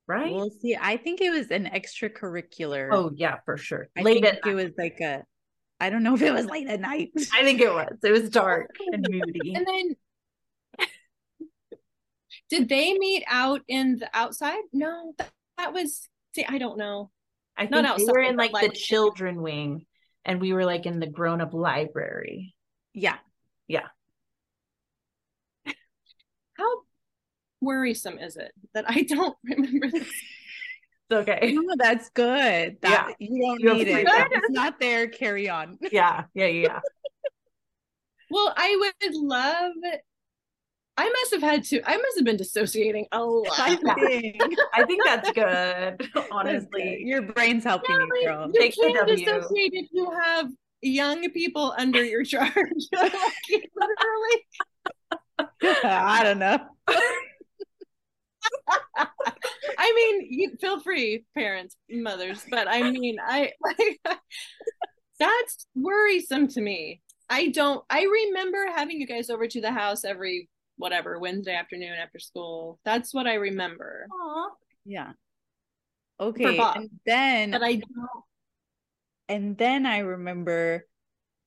right? Well see i think it was an extracurricular. Oh yeah for sure. I late think it was like a i don't know if it was late at night. *laughs* I think it was. It was dark *laughs* and moody. And then did they meet out in the outside? No that was see, I don't know. I think Not we were in like the children wing and we were like in the grown up library. Yeah. Yeah. How worrisome is it that I don't *laughs* remember this? Okay. No, that's good. That, yeah. You don't you need it. It's *laughs* not there. Carry on. Yeah. Yeah. Yeah. *laughs* well, I would love I must have had to. I must have been dissociating a lot. I think, I think that's good. *laughs* *laughs* Honestly, good. your brain's helping yeah, you, girl. You Take can't dissociate if you have young people under your charge. *laughs* literally. I don't know. I mean, you feel free, parents, mothers, but I mean, I like that's worrisome to me. I don't. I remember having you guys over to the house every whatever Wednesday afternoon after school. That's what I remember. Aww. Yeah. Okay. And then but I don't and then I remember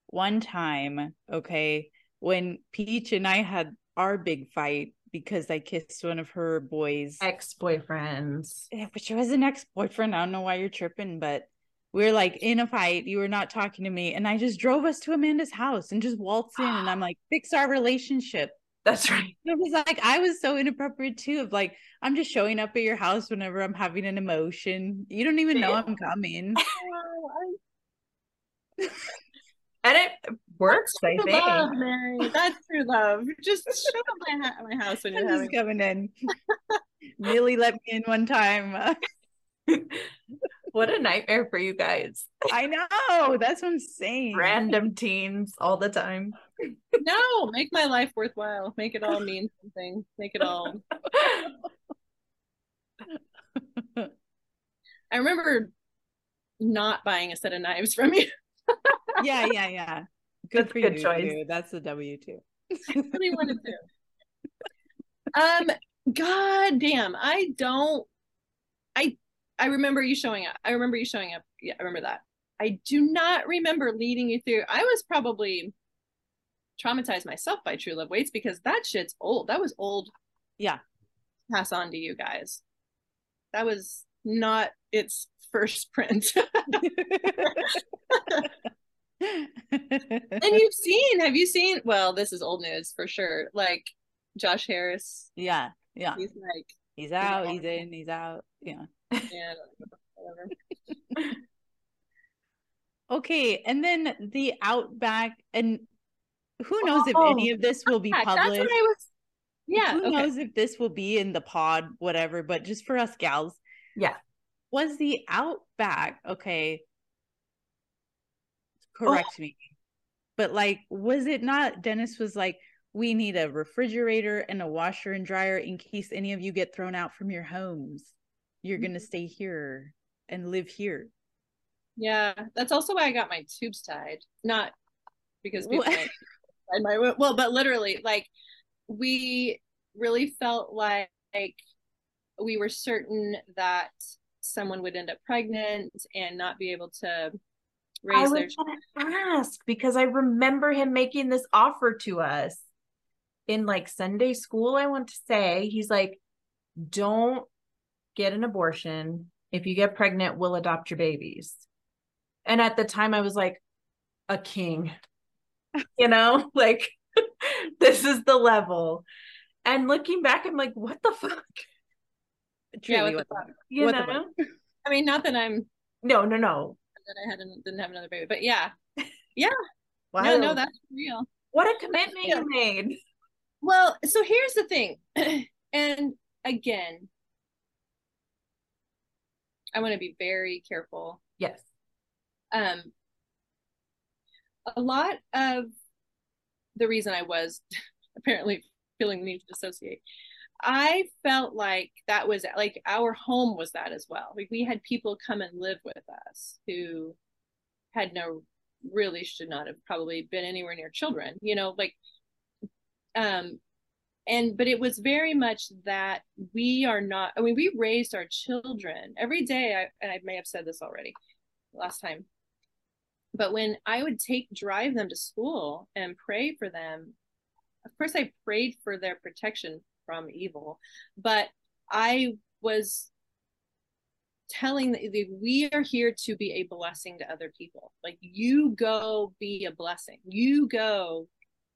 one time, okay, when Peach and I had our big fight because I kissed one of her boys ex-boyfriends. Which was an ex-boyfriend. I don't know why you're tripping, but we are like in a fight. You were not talking to me. And I just drove us to Amanda's house and just waltzed in and I'm like, fix our relationship. That's right. It was like I was so inappropriate too. Of like I'm just showing up at your house whenever I'm having an emotion. You don't even know I'm coming. *laughs* and it works. I think. Love, Mary. That's true love. Just show up my, ha- my house when you're having... coming in. *laughs* Millie let me in one time. what a nightmare for you guys. I know. That's what I'm saying. Random teens all the time. No, make my life worthwhile. Make it all mean something. Make it all. I remember not buying a set of knives from you. yeah, yeah, yeah. Good That's for good you. Choice. Too. That's the W two. really wanted to. Um, god damn, I don't. I I remember you showing up. I remember you showing up. Yeah, I remember that. I do not remember leading you through. I was probably traumatized myself by True Love Waits because that shit's old. That was old. Yeah. Pass on to you guys. That was not its first print. *laughs* and you've seen, have you seen? Well, this is old news for sure. Like Josh Harris. Yeah, yeah. He's like he's out, he's, he's in, he's out. Yeah. Yeah, *laughs* whatever. okay, and then the Outback, and who knows oh, if any of this will be published? That's what I was. Yeah. Who okay. knows if this will be in the pod, whatever? But just for us gals, yeah. Was the Outback okay? correct oh. me but like was it not dennis was like we need a refrigerator and a washer and dryer in case any of you get thrown out from your homes you're mm-hmm. going to stay here and live here yeah that's also why i got my tubes tied not because people my well but literally like we really felt like we were certain that someone would end up pregnant and not be able to raise I their to ask because I remember him making this offer to us in like Sunday school. I want to say he's like, "Don't get an abortion. If you get pregnant, we'll adopt your babies." And at the time, I was like, "A king," you know, *laughs* like *laughs* this is the level. And looking back, I'm like, "What the *laughs* fuck?" Truly, yeah, what the fuck? You what know? I mean, not that I'm. No, no, no that I hadn't didn't have another baby. But yeah, yeah. Wow. No, no, that's real. What a commitment you made. Well, so here's the thing, *clears throat* and again, I want to be very careful. Yes. Um, a lot of the reason I was *laughs* apparently feeling the need to dissociate I felt like that was like our home was that as well. Like we had people come and live with us who had no really should not have probably been anywhere near children, you know, like um and but it was very much that we are not i mean we raised our children every day I, and i may have said this already last time but when i would take drive them to school and pray for them of course i prayed for their protection from evil. But I was telling that we are here to be a blessing to other people. Like you go be a blessing. You go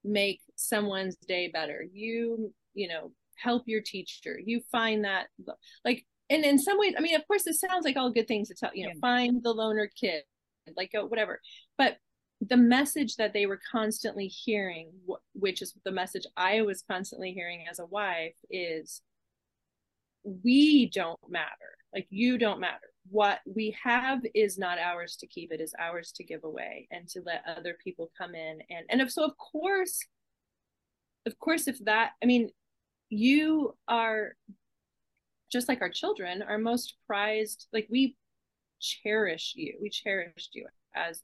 make someone's day better. You, you know, help your teacher. You find that like and in some ways, I mean, of course, this sounds like all good things to tell, you know, yeah. find the loner kid, like whatever. But the message that they were constantly hearing which is the message i was constantly hearing as a wife is we don't matter. Like you don't matter. What we have is not ours to keep. It is ours to give away and to let other people come in. And and if so of course of course if that i mean you are just like our children our most prized like we cherish you. We cherished you as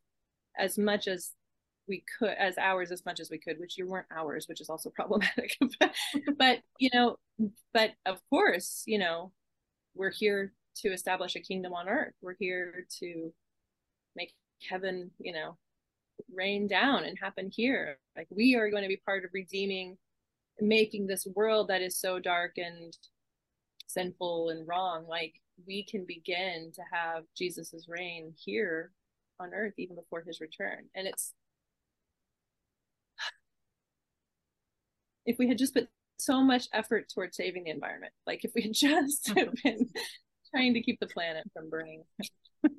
as much as we could as ours as much as we could which you weren't ours which is also *laughs* problematic. But, you know but of course you know we're here to establish a kingdom on earth. We're here to make heaven you know rain down and happen here. Like we are going to be part of redeeming making this world that is so dark and sinful and wrong. Like we can begin to have jesus's reign here on earth even before his return. And it's if we had just put so much effort towards saving the environment, like if we had *laughs* just uh-huh. been trying to keep the planet from burning. we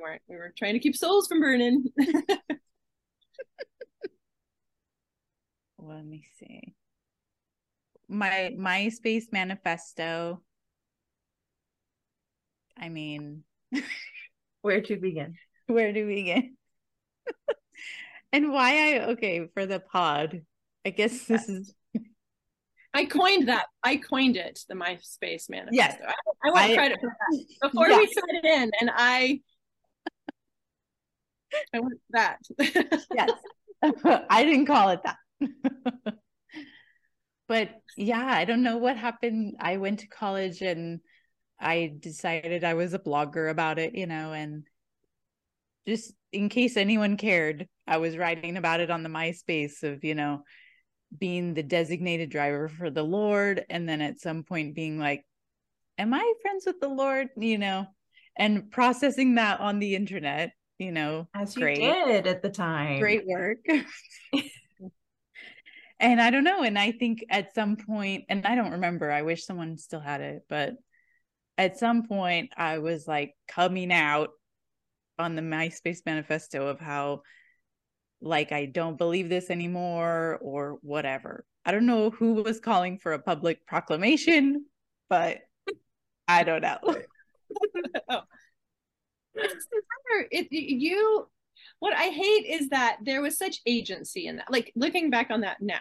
weren't. We were trying to keep souls from burning. *laughs* Let me see. My MySpace manifesto. I mean, where to begin? *laughs* Where to begin? and why I okay for the pod. I guess this is I coined that. I coined it, the MySpace manifesto. Yes. I, I want I, credit for that. Before yes. we set it in, and I I want that. yes. *laughs* I didn't call it that. *laughs* but yeah, I don't know what happened. I went to college and I decided I was a blogger about it, you know, and just in case anyone cared, I was writing about it on the MySpace of, you know, being the designated driver for the Lord. And then at some point being like, Am I friends with the Lord? You know, and processing that on the internet, you know, as great. you did at the time. Great work. *laughs* and I don't know. And I think at some point, and I don't remember, I wish someone still had it, but at some point I was like coming out on the MySpace manifesto of how like I don't believe this anymore or whatever. I don't know who was calling for a public proclamation, but I don't know. oh. *laughs* it, you what I hate is that there was such agency in that. Like looking back on that now,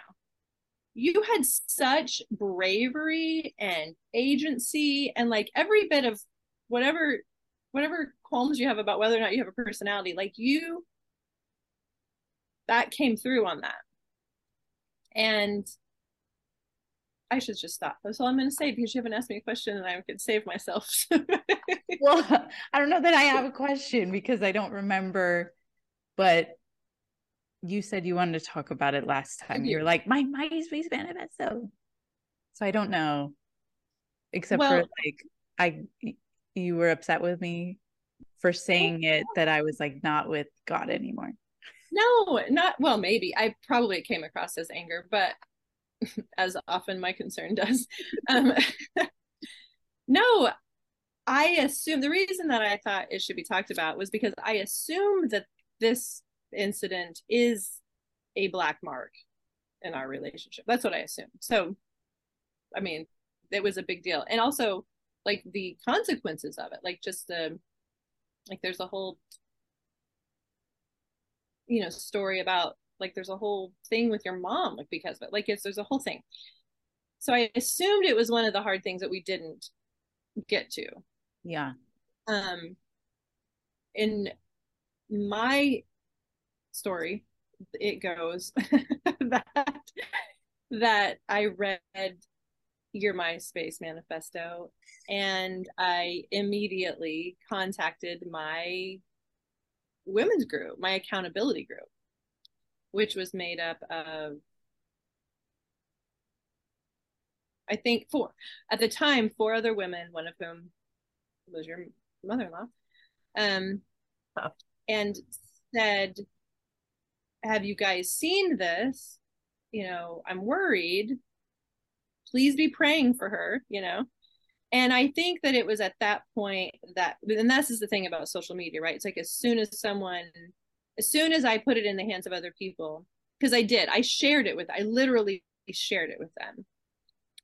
you had such bravery and agency and like every bit of whatever whatever qualms you have about whether or not you have a personality, like you that came through on that. And I should just stop. That's all I'm going to say because you haven't asked me a question and I could save myself. *laughs* well, *laughs* I don't know that I have a question because I don't remember, but you said you wanted to talk about it last time. You're like, my MySpace manifesto. So so I don't know. Except well, for like I you were upset with me for saying it that I was like not with God anymore. No, not well, maybe. I probably came across as anger, but *laughs* as often my concern does. *laughs* Um, *laughs* no, I assume the reason that I thought it should be talked about was because I assume that this incident is a black mark in our relationship. That's what I assume. So, I mean, it was a big deal. And also, like the consequences of it, like just the, like there's a whole, you know, story about like there's a whole thing with your mom like because of it like it's there's a whole thing so i assumed it was one of the hard things that we didn't get to yeah um in my story it goes *laughs* that that i read your myspace manifesto and i immediately contacted my women's group my accountability group which was made up of I think four at the time, four other women, one of whom was your mother-in-law, um, oh. and said, "Have you guys seen this? You know, I'm worried. Please be praying for her. You know." And I think that it was at that point that, and this is the thing about social media, right? It's like as soon as someone as soon as I put it in the hands of other people, because I did, I shared it with, I literally shared it with them.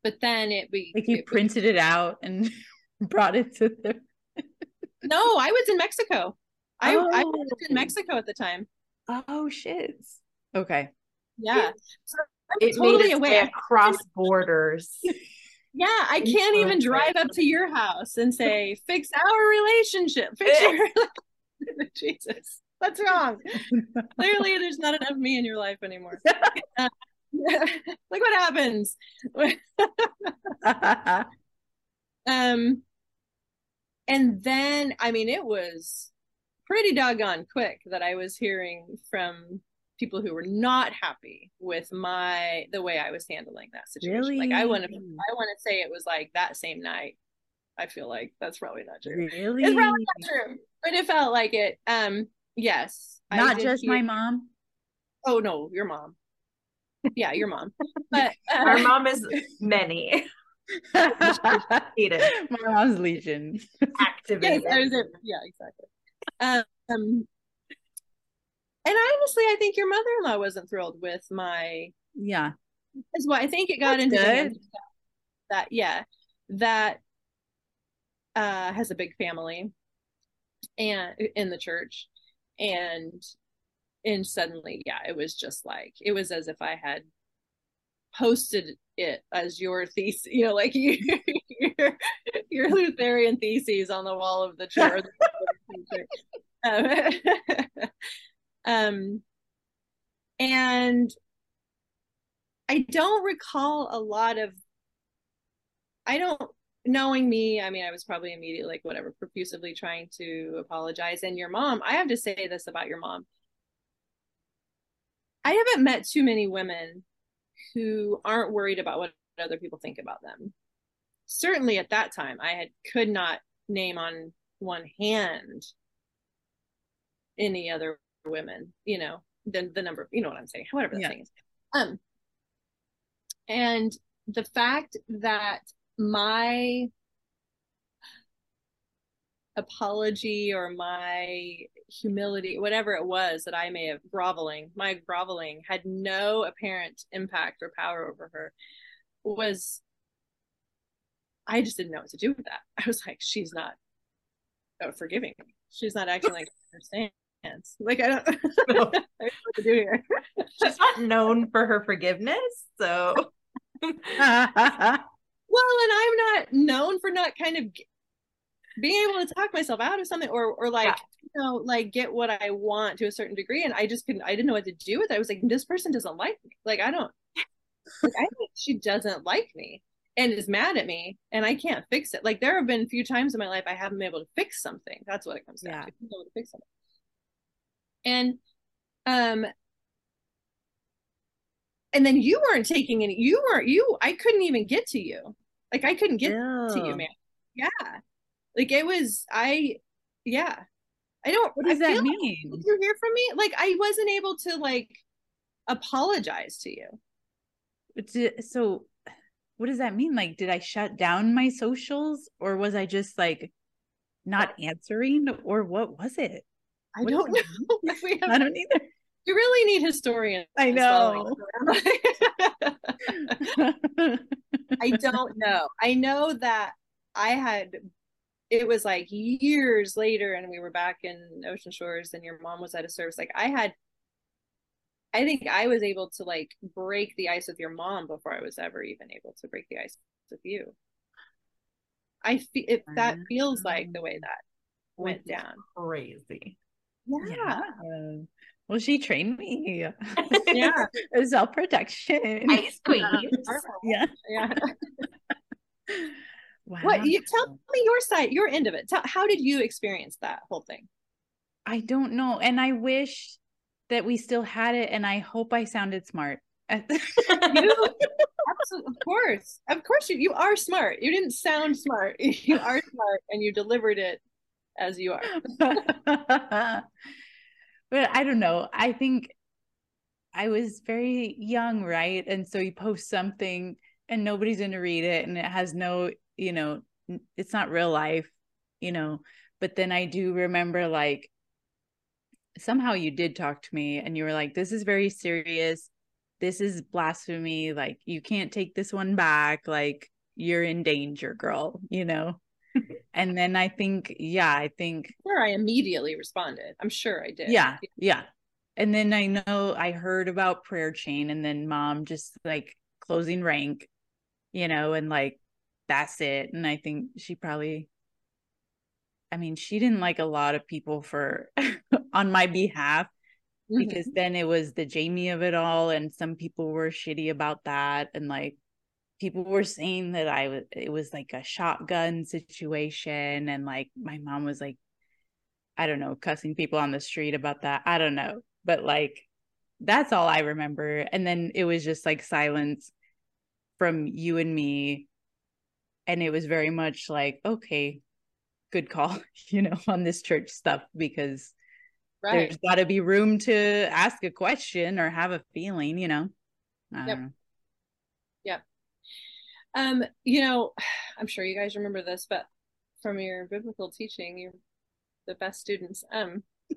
But then it be like you it, printed it out and *laughs* brought it to them. no, I was in Mexico. I, oh. I was in oh. Mexico at the time. Oh shit. Okay. Yeah. So it totally away across borders. *laughs* Yeah, I can't even drive up to your house and say, fix our relationship. Fix your *laughs* Jesus. What's wrong? Clearly, there's not enough me in your life anymore. *laughs* Uh, like what happens? um, and then I mean, it was pretty doggone quick that I was hearing from people who were not happy with my the way I was handling that situation. Really? Like I want to I want to say it was like that same night. I feel like that's probably not true. Really? It's probably not true. But it felt like it. Um Yes. Not just hear... my mom. Oh no, your mom. Yeah, your mom. But *laughs* uh... our mom is many. *laughs* my mom's legion. Activated. Yes, yeah, exactly. Um and honestly, I think your mother-in-law wasn't thrilled with my yeah. Is what I think it got That's into good. that yeah that uh has a big family and in the church and and suddenly yeah it was just like it was as if i had posted it as your thesis you know like you, *laughs* your, your lutheran theses on the wall of the church *laughs* um, *laughs* um and i don't recall a lot of i don't knowing me, I mean, I was probably immediately like, whatever, profusively trying to apologize. And your mom, I have to say this about your mom. I haven't met too many women who aren't worried about what other people think about them. Certainly at that time, I had could not name on one hand any other women, you know, than the number, you know what I'm saying, whatever the yeah. thing is. Um, and the fact that my apology or my humility, whatever it was that I may have groveling, my groveling had no apparent impact or power over her was I just didn't know what to do with that. *laughs* I was like, she's not uh, forgiving. She's not acting like she understands. Like I don't, *laughs* I don't know what to do here. she's not known for her forgiveness, so. *laughs* well, and I'm not known for not kind of being able to talk myself out of something or or like yeah. you know like get what I want to a certain degree and I just couldn't I didn't know what to do with it. I was like this person doesn't like me. Like I don't like, I think she doesn't like me and is mad at me and I can't fix it. Like there have been a few times in my life I haven't been able to fix something. That's what it comes down yeah. to. Able to fix something. And um and then you weren't taking any you weren't you I couldn't even get to you. Like I couldn't get Ew. to you, man. Yeah. Like it was, I, yeah. I don't. What does that mean? Like, you hear from me? Like I wasn't able to like apologize to you. So, what does that mean? Like, did I shut down my socials, or was I just like not answering, or what was it? I what don't know. *laughs* *laughs* Have, I don't either. You really need historians. I know. *laughs* I don't know. I know that I had it was like years later and we were back in ocean shores and your mom was at a service like i had i think i was able to like break the ice with your mom before i was ever even able to break the ice with you. I feel if that feels like the way that mm-hmm. went down. crazy. Yeah, yeah. well she trained me. *laughs* Yeah. *laughs* Self-protection. Ice *laughs* queen. Yeah. Yeah. Wow. What you tell me your side, your end of it. Tell, how did you experience that whole thing? I don't know, and I wish that we still had it. And I hope I sounded smart. *laughs* *laughs* you, of course, of course, you you are smart. You didn't sound smart. *laughs* You are smart, and you delivered it as you are. but I don't know. I think I was very young, right? And so you post something and nobody's going to read it and it has no you know it's not real life you know but then i do remember like somehow you did talk to me and you were like this is very serious. This is blasphemy. Like you can't take this one back. Like you're in danger girl you know? *laughs* And then i think yeah i think sure i immediately responded. I'm sure i did. Yeah yeah. And then i know i heard about prayer chain and then mom just like closing rank you know and like that's it. And I think she probably, I mean, she didn't like a lot of people for *laughs* on my behalf mm-hmm. because then it was the Jamie of it all. And some people were shitty about that. And like, people were saying that I was, it was like a shotgun situation. And like, my mom was like, I don't know, cussing people on the street about that. I don't know. But like, that's all I remember. And then it was just like silence from you and me and it was very much like okay good call *laughs* you know on this church stuff because right. there's got to be room to ask a question or have a feeling you know yep know. yep um you know *sighs* i'm sure you guys remember this but from your biblical teaching you're the best students um *laughs*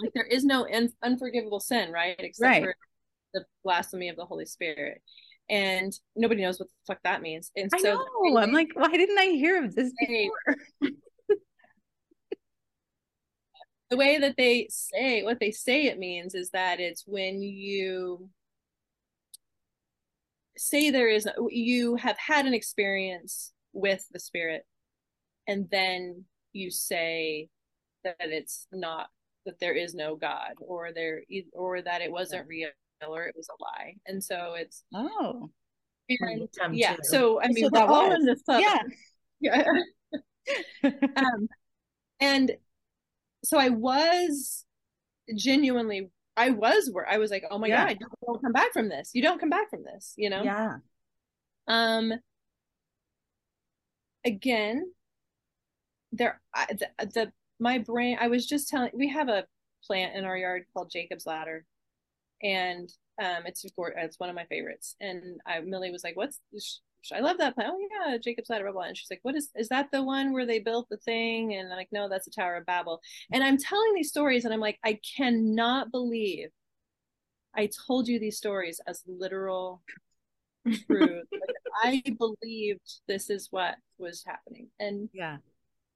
like there is no un- unforgivable sin right except right. for the blasphemy of the holy spirit and nobody knows what the fuck that means. And I so know. I'm like, why didn't I hear of this before? *laughs* the way that they say what they say it means is that it's when you say there is you have had an experience with the spirit and then you say that it's not that there is no god or there or that it wasn't real or it was a lie. And so it's oh and, yeah. Too. So I mean so we're all was. in this. Yeah. *laughs* Yeah. *laughs* um and so I was genuinely I was where I was like, oh my yeah. God, you don't come back from this. You don't come back from this, you know? Yeah. Um again, there I, the, the my brain I was just telling we have a plant in our yard called Jacob's Ladder, and um, it's it's one of my favorites. And I, Millie was like, "What's I love that plant. Oh yeah, Jacob's Ladder, blah blah." And she's like, "What is is that the one where they built the thing?" And I'm like, "No, that's the Tower of Babel." And I'm telling these stories, and I'm like, I cannot believe I told you these stories as literal *laughs* truth. like, I believed this is what was happening, and yeah,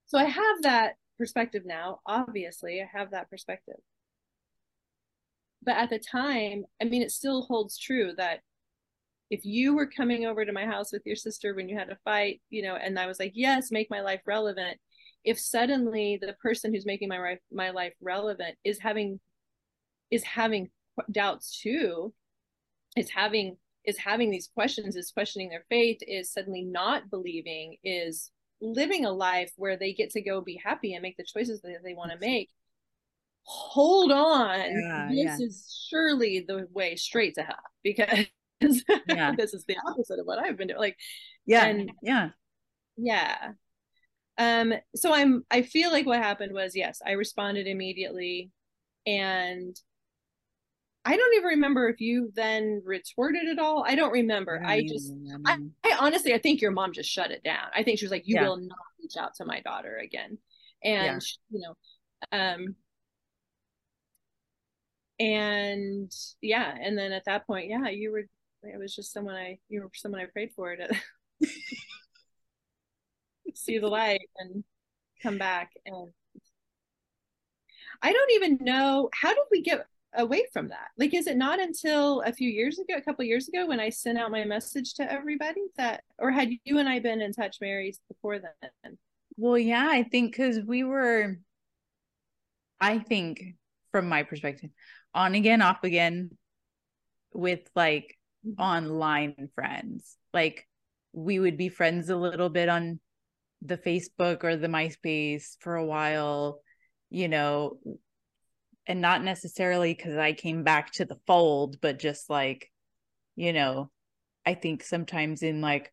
so I have that perspective now. Obviously, I have that perspective. But at the time, I mean, it still holds true that if you were coming over to my house with your sister when you had a fight, you know, and I was like, yes, make my life relevant. If suddenly the person who's making my life my life relevant is having is having doubts too, is having is having these questions, is questioning their faith, is suddenly not believing, is living a life where they get to go be happy and make the choices that they want to make hold on yeah, this yeah. is surely the way straight to hell because *laughs* yeah. this is the opposite of what i've been doing like yeah and yeah yeah um so i'm i feel like what happened was yes i responded immediately and I don't even remember if you then retorted it all. I don't remember. I, I just, I, I, honestly, I think your mom just shut it down. I think she was like, "You yeah. will not reach out to my daughter again," and yeah. you know, um, and yeah, and then at that point, yeah, you were. It was just someone I, you were someone I prayed for to *laughs* see the light and come back and. I don't even know how did we get away from that like is it not until a few years ago a couple years ago when i sent out my message to everybody that or had you and i been in touch mary before then well yeah i think because we were i think from my perspective on again off again with like. Mm-hmm. online friends like we would be friends a little bit on the facebook or the myspace for a while you know and not necessarily because I came back to the fold, but just like, you know, I think sometimes in like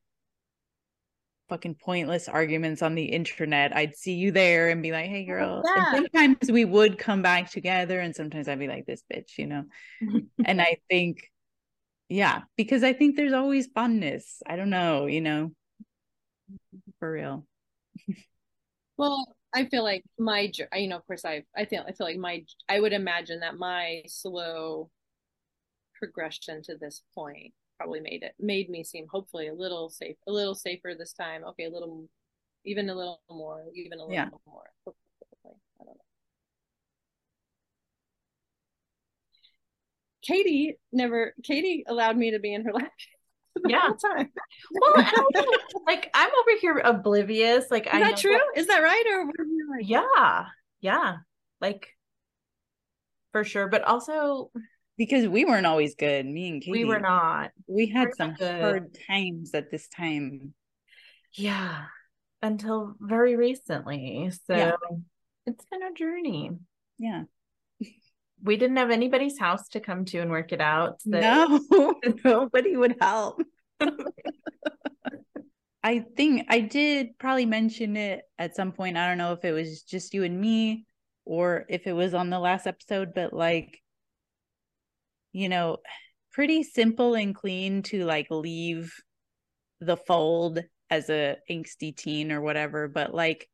fucking pointless arguments on the internet, I'd see you there and be like, hey, oh, girl. Yeah. And sometimes we would come back together, and sometimes I'd be like, this bitch, you know? *laughs* and I think, yeah, because I think there's always funness. I don't know, you know, for real. *laughs* well, I feel like my, you know, of course, I, I feel, I feel like my, I would imagine that my slow progression to this point probably made it, made me seem hopefully a little safe, a little safer this time. Okay, a little, even a little more, even a little yeah. more. I don't know. Katie never, Katie allowed me to be in her life *laughs* yeah. time. well, like I'm over here oblivious. Like, is I that true? That, is that right? Or yeah, yeah, like for sure. But also because we weren't always good. Me and Katie, we were not. We had we some good. hard times at this time. Yeah, until very recently. So yeah. it's been a journey. Yeah we didn't have anybody's house to come to and work it out. So. No, *laughs* nobody would help. I think I did probably mention it at some point. I don't know if it was just you and me or if it was on the last episode, but like, you know, pretty simple and clean to like leave the fold as a angsty teen or whatever. But like,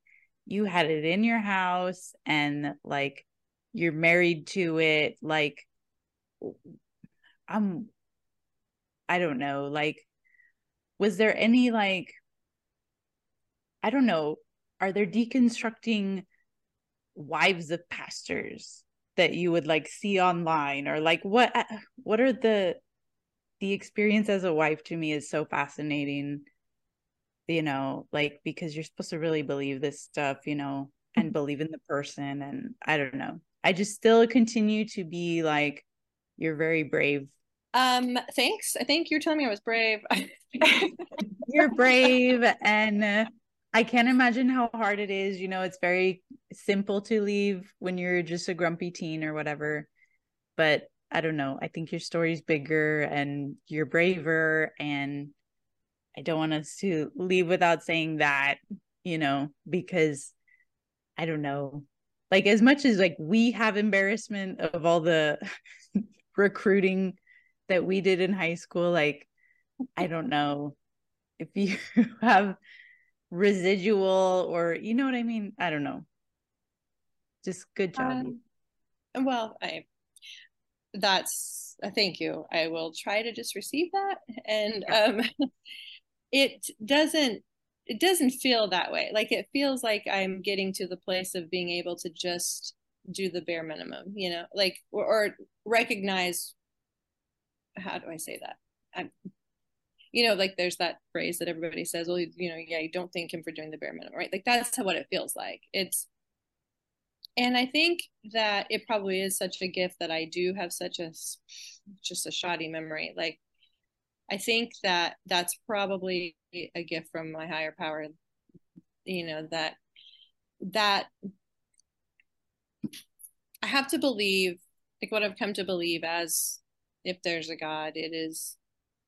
you had it in your house and like you're married to it like i'm i don't know like was there any like i don't know are there deconstructing wives of pastors that you would like see online? Or like what uh, what are the the experience as a wife to me is so fascinating you know like because you're supposed to really believe this stuff you know and believe in the person and i don't know I just still continue to be like, you're very brave. Um, thanks. I think you're telling me I was brave. *laughs* you're brave, and uh, I can't imagine how hard it is. You know, it's very simple to leave when you're just a grumpy teen or whatever. But I don't know. I think your story's bigger and you're braver, and I don't want us to leave without saying that. You know, because I don't know like as much as like we have embarrassment of all the *laughs* recruiting that we did in high school like i don't know if you *laughs* have residual or you know what i mean? I don't know. Just good job. Um, well i that's a thank you. I will try to just receive that and um *laughs* it doesn't it doesn't feel that way. Like it feels like i'm getting to the place of being able to just do the bare minimum you know like or, or recognize how do i say that? I'm you know like there's that phrase that everybody says well you know yeah you don't thank him for doing the bare minimum right? Like that's what it feels like. It's and i think that it probably is such a gift that i do have such a just a shoddy memory. Like i think that that's probably a gift from my higher power you know that that i have to believe like what i've come to believe as if there's a god it is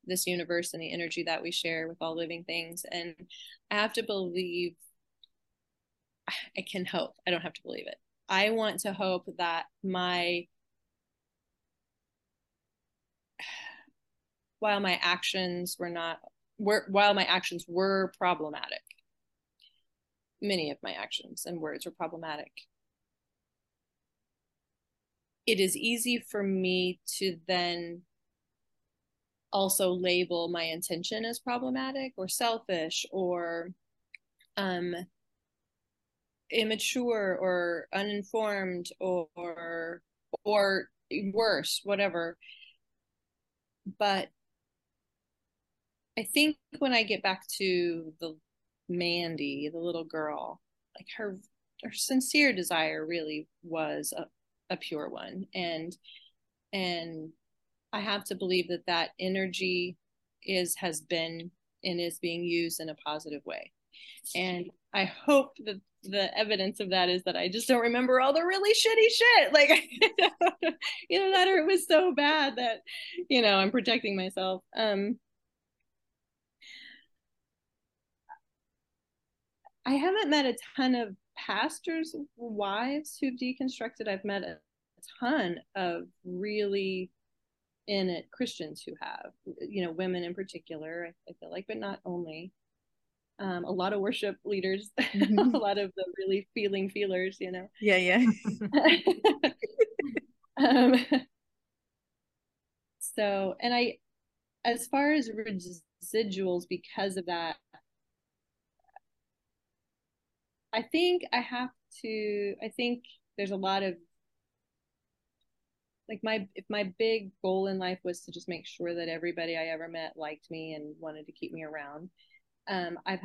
this universe and the energy that we share with all living things. And i have to believe i can hope. I don't have to believe it. I want to hope that my while my actions were not were while my actions were problematic. Many of my actions and words were problematic. It is easy for me to then also label my intention as problematic or selfish or um immature or uninformed or or worse whatever. But i think when i get back to the mandy the little girl like her her sincere desire really was a, a pure one and and i have to believe that that energy is has been and is being used in a positive way and i hope that the evidence of that is that I just don't remember all the really shitty shit. Like, *laughs* you know, that it was so bad that, you know, I'm protecting myself. Um, I haven't met a ton of pastors' wives who've deconstructed. I've met a ton of really in it Christians who have, you know, women in particular, I, feel like, but not only um, a lot of worship leaders, *laughs* mm-hmm. a lot of the really feeling feelers, you know. Yeah, yeah. *laughs* um, so, and I, as far as residuals, because of that, I think I have to. I think there's a lot of like my if my big goal in life was to just make sure that everybody I ever met liked me and wanted to keep me around um, I've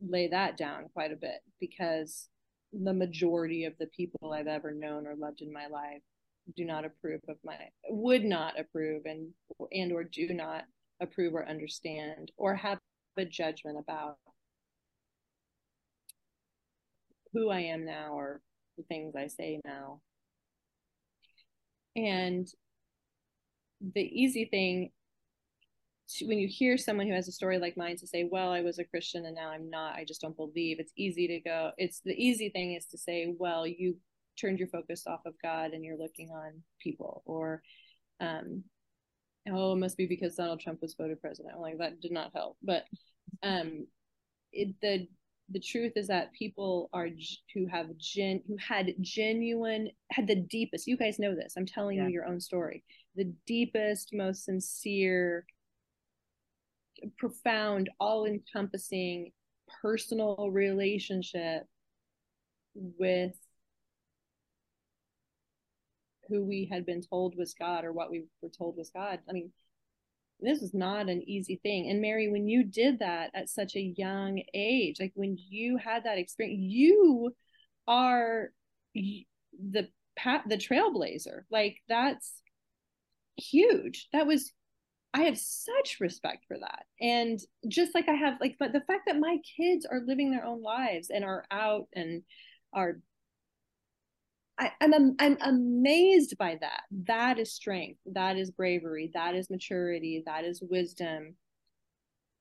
lay that down quite a bit because the majority of the people I've ever known or loved in my life do not approve of my would not approve and and or do not approve or understand or have a judgment about who I am now or the things I say now. And the easy thing to, when you hear someone who has a story like mine to say, well, I was a Christian and now I'm not, I just don't believe, it's easy to go. It's the easy thing is to say, well, you turned your focus off of God and you're looking on people or, um, oh, it must be because Donald Trump was voted president. I'm like, that did not help. But, um, it, the, the truth is that people are who have gen who had genuine had the deepest you guys know this i'm telling yeah. you your own story the deepest most sincere profound, all encompassing personal relationship with who we had been told was God or what we were told was God. I mean, this is not an easy thing. And Mary, when you did that at such a young age, like when you had that experience, you are the pat the trailblazer. Like that's huge. That was I have such respect for that. And just like I have like but the fact that my kids are living their own lives and are out and are I, am I'm, I'm amazed by that. That is strength. That is bravery. That is maturity. That is wisdom.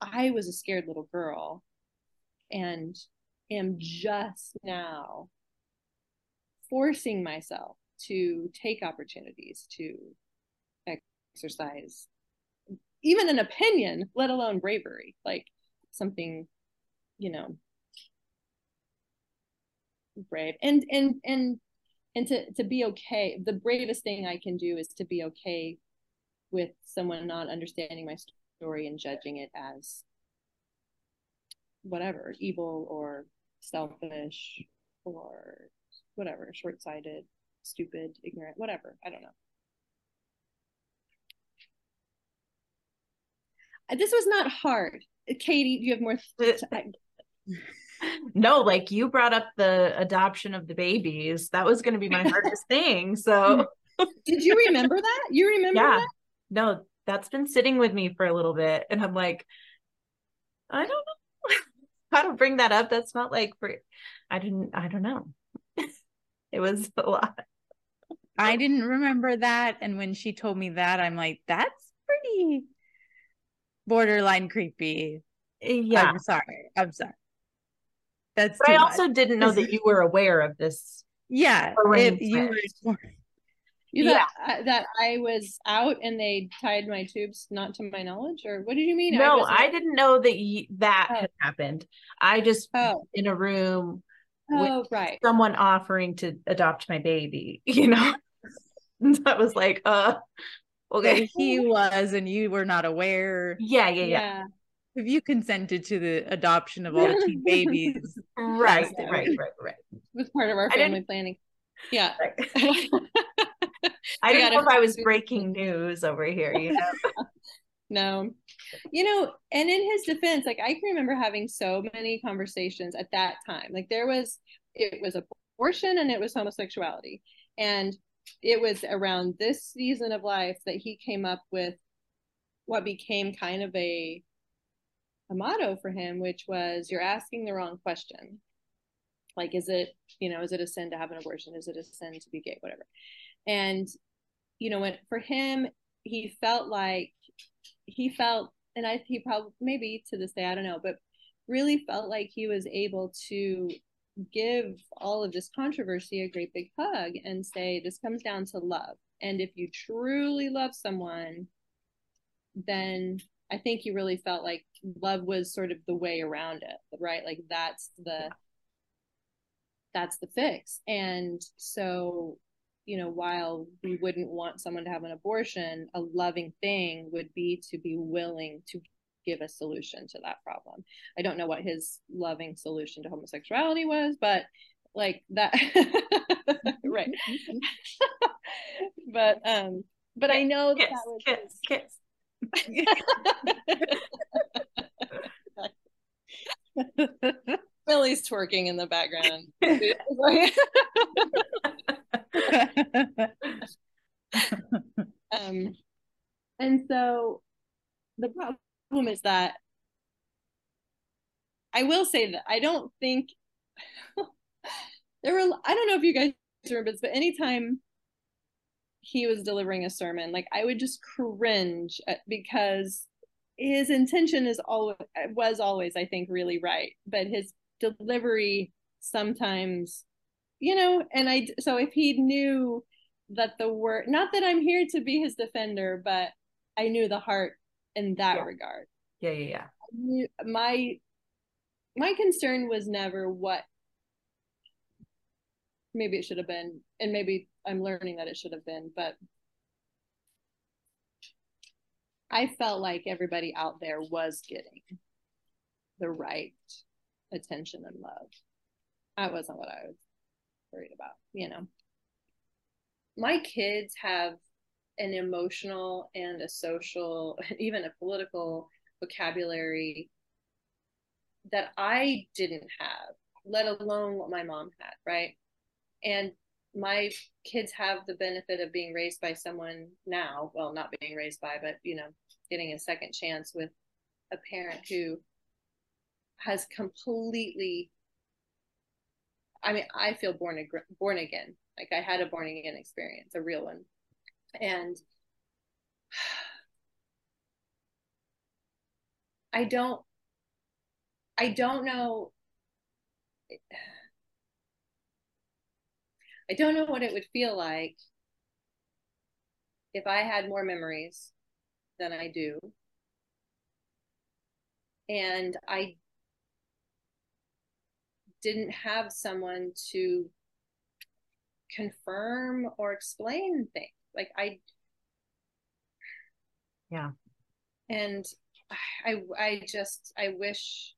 I was a scared little girl, and am just now forcing myself to take opportunities to exercise even an opinion, let alone bravery, like something, you know, brave and and and and to to be okay. The bravest thing I can do is to be okay with someone not understanding my story and judging it as whatever, evil or selfish or whatever, short-sighted, stupid, ignorant, whatever. I don't know. this was not hard. Katie, do you have more? No, like you brought up the adoption of the babies. That was going to be my hardest *laughs* thing. So, *laughs* did you remember that? You remember yeah. that? No, that's been sitting with me for a little bit. And I'm like, I don't know *laughs* how to bring that up. That's not like for, I didn't, I don't know. it was a lot. I didn't remember that. And when she told me that, I'm like, that's pretty borderline creepy. Eh, yeah. I'm sorry. I'm sorry. That's but I also much. didn't know that you were aware of this. Yeah. It, you were you yeah. thought that I was out and they tied my tubes, not to my knowledge, or what did you mean? No, I, I didn't know that you, that oh. had happened. I just oh. in a room oh, with right. someone offering to adopt my baby. *laughs* You know, *laughs* that was like, uh, okay he was and you were not aware yeah yeah yeah, yeah. If you consented to the adoption of all the teen babies *laughs* right right right right. It was part of our family planning. Yeah. Right. *laughs* i didn't know if i was breaking news over here you know? *laughs* No. You know and in his defense like i can remember having so many conversations at that time. Like there was it was abortion and it was homosexuality. And it was around this season of life that he came up with what became kind of a a motto for him which was you're asking the wrong question. Like is it you know is it a sin to have an abortion? Is it a sin to be gay? Whatever. And you know when for him he felt like he felt and i he probably maybe to this day i don't know but really felt like he was able to give all of this controversy a great big hug and say this comes down to love. And if you truly love someone then i think he really felt like love was sort of the way around it right like that's the that's the fix and so you know while we wouldn't want someone to have an abortion a loving thing would be to be willing to give a solution to that problem. I don't know what his loving solution to homosexuality was, but like that *laughs* right. *laughs* *laughs* but um but I know that, kiss, that was kiss, kiss. *laughs* Millie's twerking in the background. *laughs* um, and so the problem problem is that I will say that I don't think *laughs* there were I don't know if you guys remember this, but anytime he was delivering a sermon, like I would just cringe at, because his intention is always was always I think really right, but his delivery sometimes, you know, and I so if he knew that the word not that I'm here to be his defender, but I knew the heart in that yeah. regard. Yeah, yeah, yeah. My my concern was never what maybe it should have been, and maybe I'm learning that it should have been, but I felt like everybody out there was getting the right attention and love. That wasn't what I was worried about, you know. My kids have an emotional and a social, *laughs* even a political vocabulary that I didn't have, let alone what my mom had, right? And my kids have the benefit of being raised by someone now, well, not being raised by, but, you know, getting a second chance with a parent who has completely I mean, I feel born born again. Like I had a born again experience, a real one and *sighs* I don't I don't know I don't know what it would feel like if I had more memories than I do. And I didn't have someone to confirm or explain things. Like I Yeah. And I I just I wish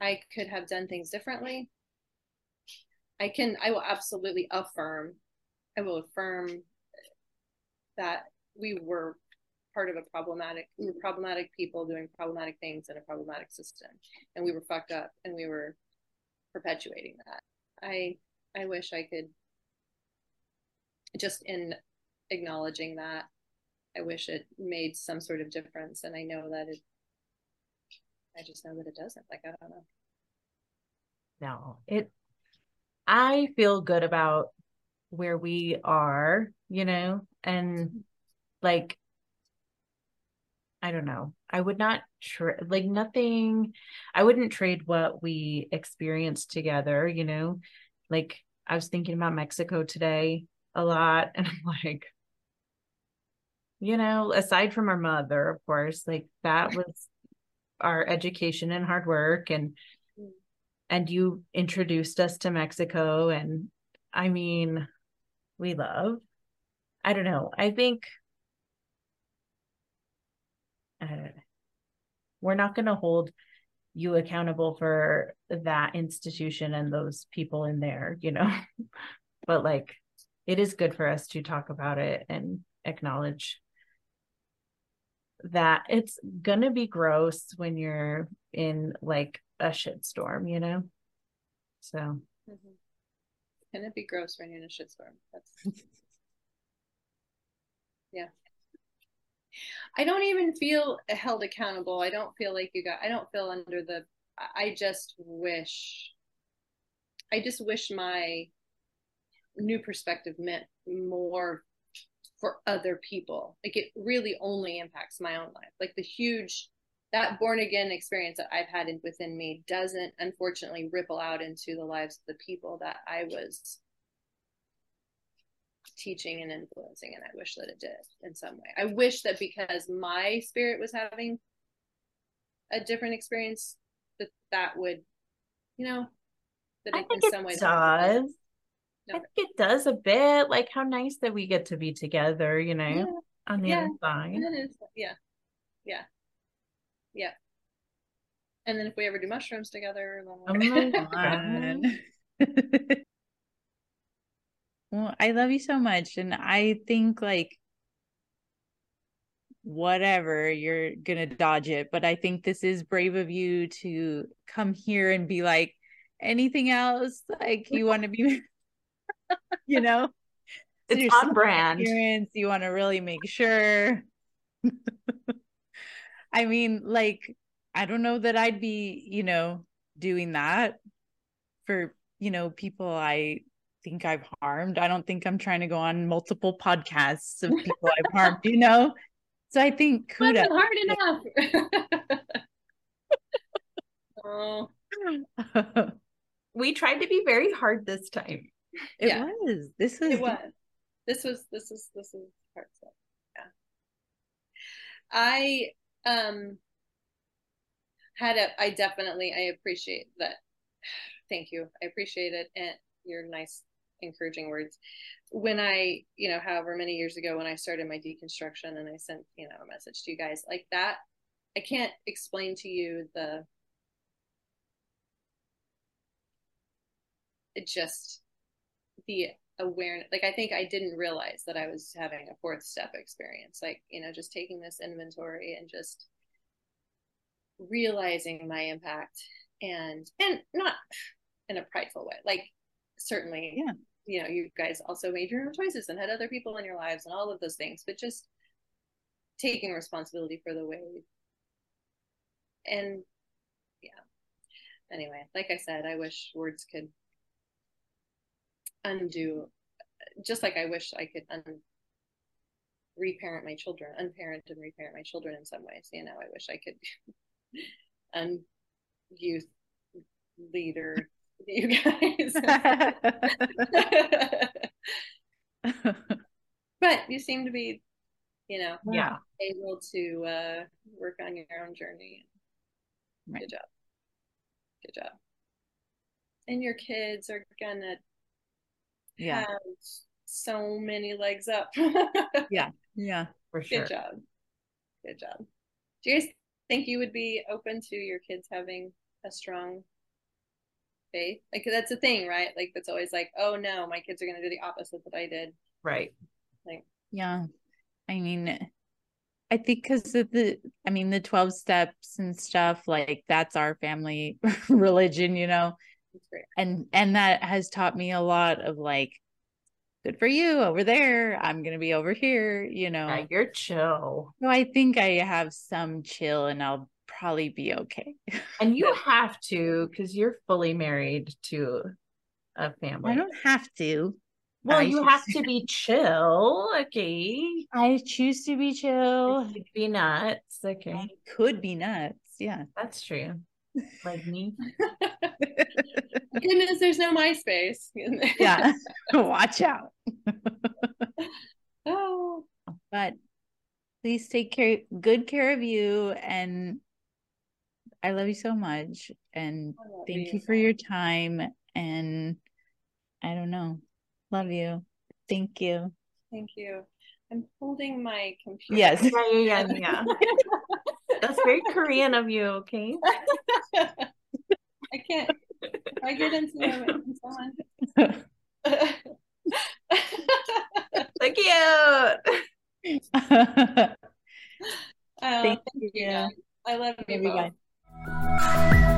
I could have done things differently. I can I will absolutely affirm I will affirm that we were part of a problematic we were problematic people doing problematic things in a problematic system. And we were fucked up and we were perpetuating that. I i wish i could just in acknowledging that i wish it made some sort of difference. And i know that it i just know that it doesn't like i don't know. No it i feel good about where we are you know and like I don't know. I would not tra- like nothing. I wouldn't trade what we experienced together, you know. Like I was thinking about Mexico today a lot *laughs* and I'm like you know, aside from our mother, of course, like that was our education and hard work and and you introduced us to Mexico and I mean, we love. I don't know. I think uh, we're not going to hold you accountable for that institution and those people in there, you know. *laughs* but like it is good for us to talk about it and acknowledge that it's gonna be gross when you're in like a shitstorm, you know. So mm-hmm. can it be gross when you're in a shitstorm? That's *laughs* yeah. I don't even feel held accountable. I don't feel like you got, I don't feel under the, I just wish, I just wish my new perspective meant more for other people. Like it really only impacts my own life. Like the huge, that born again experience that I've had within me doesn't unfortunately ripple out into the lives of the people that I was teaching and influencing and i wish that it did in some way i wish that because my spirit was having a different experience that that would you know that I think in some it way does no. I think it does a bit like how nice that we get to be together you know yeah. on the yeah. other side yeah yeah yeah and then if we ever do mushrooms together then... oh my *laughs* god Well, I love you so much. And I think like whatever, you're gonna dodge it. But I think this is brave of you to come here and be like, anything else? Like you want to be *laughs* you know? It's on brand. Experience, you want to really make sure. *laughs* I mean, like, I don't know that I'd be, you know, doing that for, you know, people I think I've harmed. I don't think I'm trying to go on multiple podcasts of people I've harmed, you know? So I think *laughs* kudos. hard enough. oh. we tried to be very hard this time. It yeah. was. This was it was. This was this is this is hard stuff. Yeah. I um had a I definitely I appreciate that. *sighs* Thank you. I appreciate it and your nice encouraging words when i you know however many years ago when i started my deconstruction and i sent you know a message to you guys like that i can't explain to you the it just the awareness like i think i didn't realize that i was having a fourth step experience like you know just taking this inventory and just realizing my impact and and not in a prideful way like certainly yeah. you know you guys also made your own choices and had other people in your lives and all of those things but just taking responsibility for the way and yeah. Anyway like i said i wish words could undo just like i wish i could un- reparent my children unparent and reparent my children in some ways you know i wish i could *laughs* un youth leader *laughs* you guys. *laughs* but you seem to be, you know, yeah, able to uh, work on your own journey. Right. Good job. Good job. And your kids are gonna yeah. have so many legs up. *laughs* yeah. Yeah. For sure. Good job. Good job. Do you guys think you would be open to your kids having a strong faith? Like that's the thing, right? Like that's always like, oh no, my kids are gonna do the opposite that I did. Right. Like yeah. I mean I think because of the I mean the 12 steps and stuff, like that's our family *laughs* religion, you know. And and that has taught me a lot of like good for you over there. I'm gonna be over here, you know. Yeah, you're chill. So I think I have some chill and I'll probably be okay. and you *laughs* have to because you're fully married to a family. I don't have to. Well, I you have to be *laughs* chill. Okay. I choose to be chill. could be nuts. Okay. I could be nuts. Yeah. That's true. Like me. *laughs* Goodness, there's no MySpace. *laughs* yeah. *laughs* Watch out. oh. But please take care good care of you and I love you so much and thank you, you for your time and I don't know. Love you. Thank you. Thank you. I'm holding my computer. Yes. Yeah, yeah, yeah. That's very Korean of you, okay? *laughs* I can't I get into it so *laughs* cute. Uh, *laughs* thank, thank you. you. I love you. Both.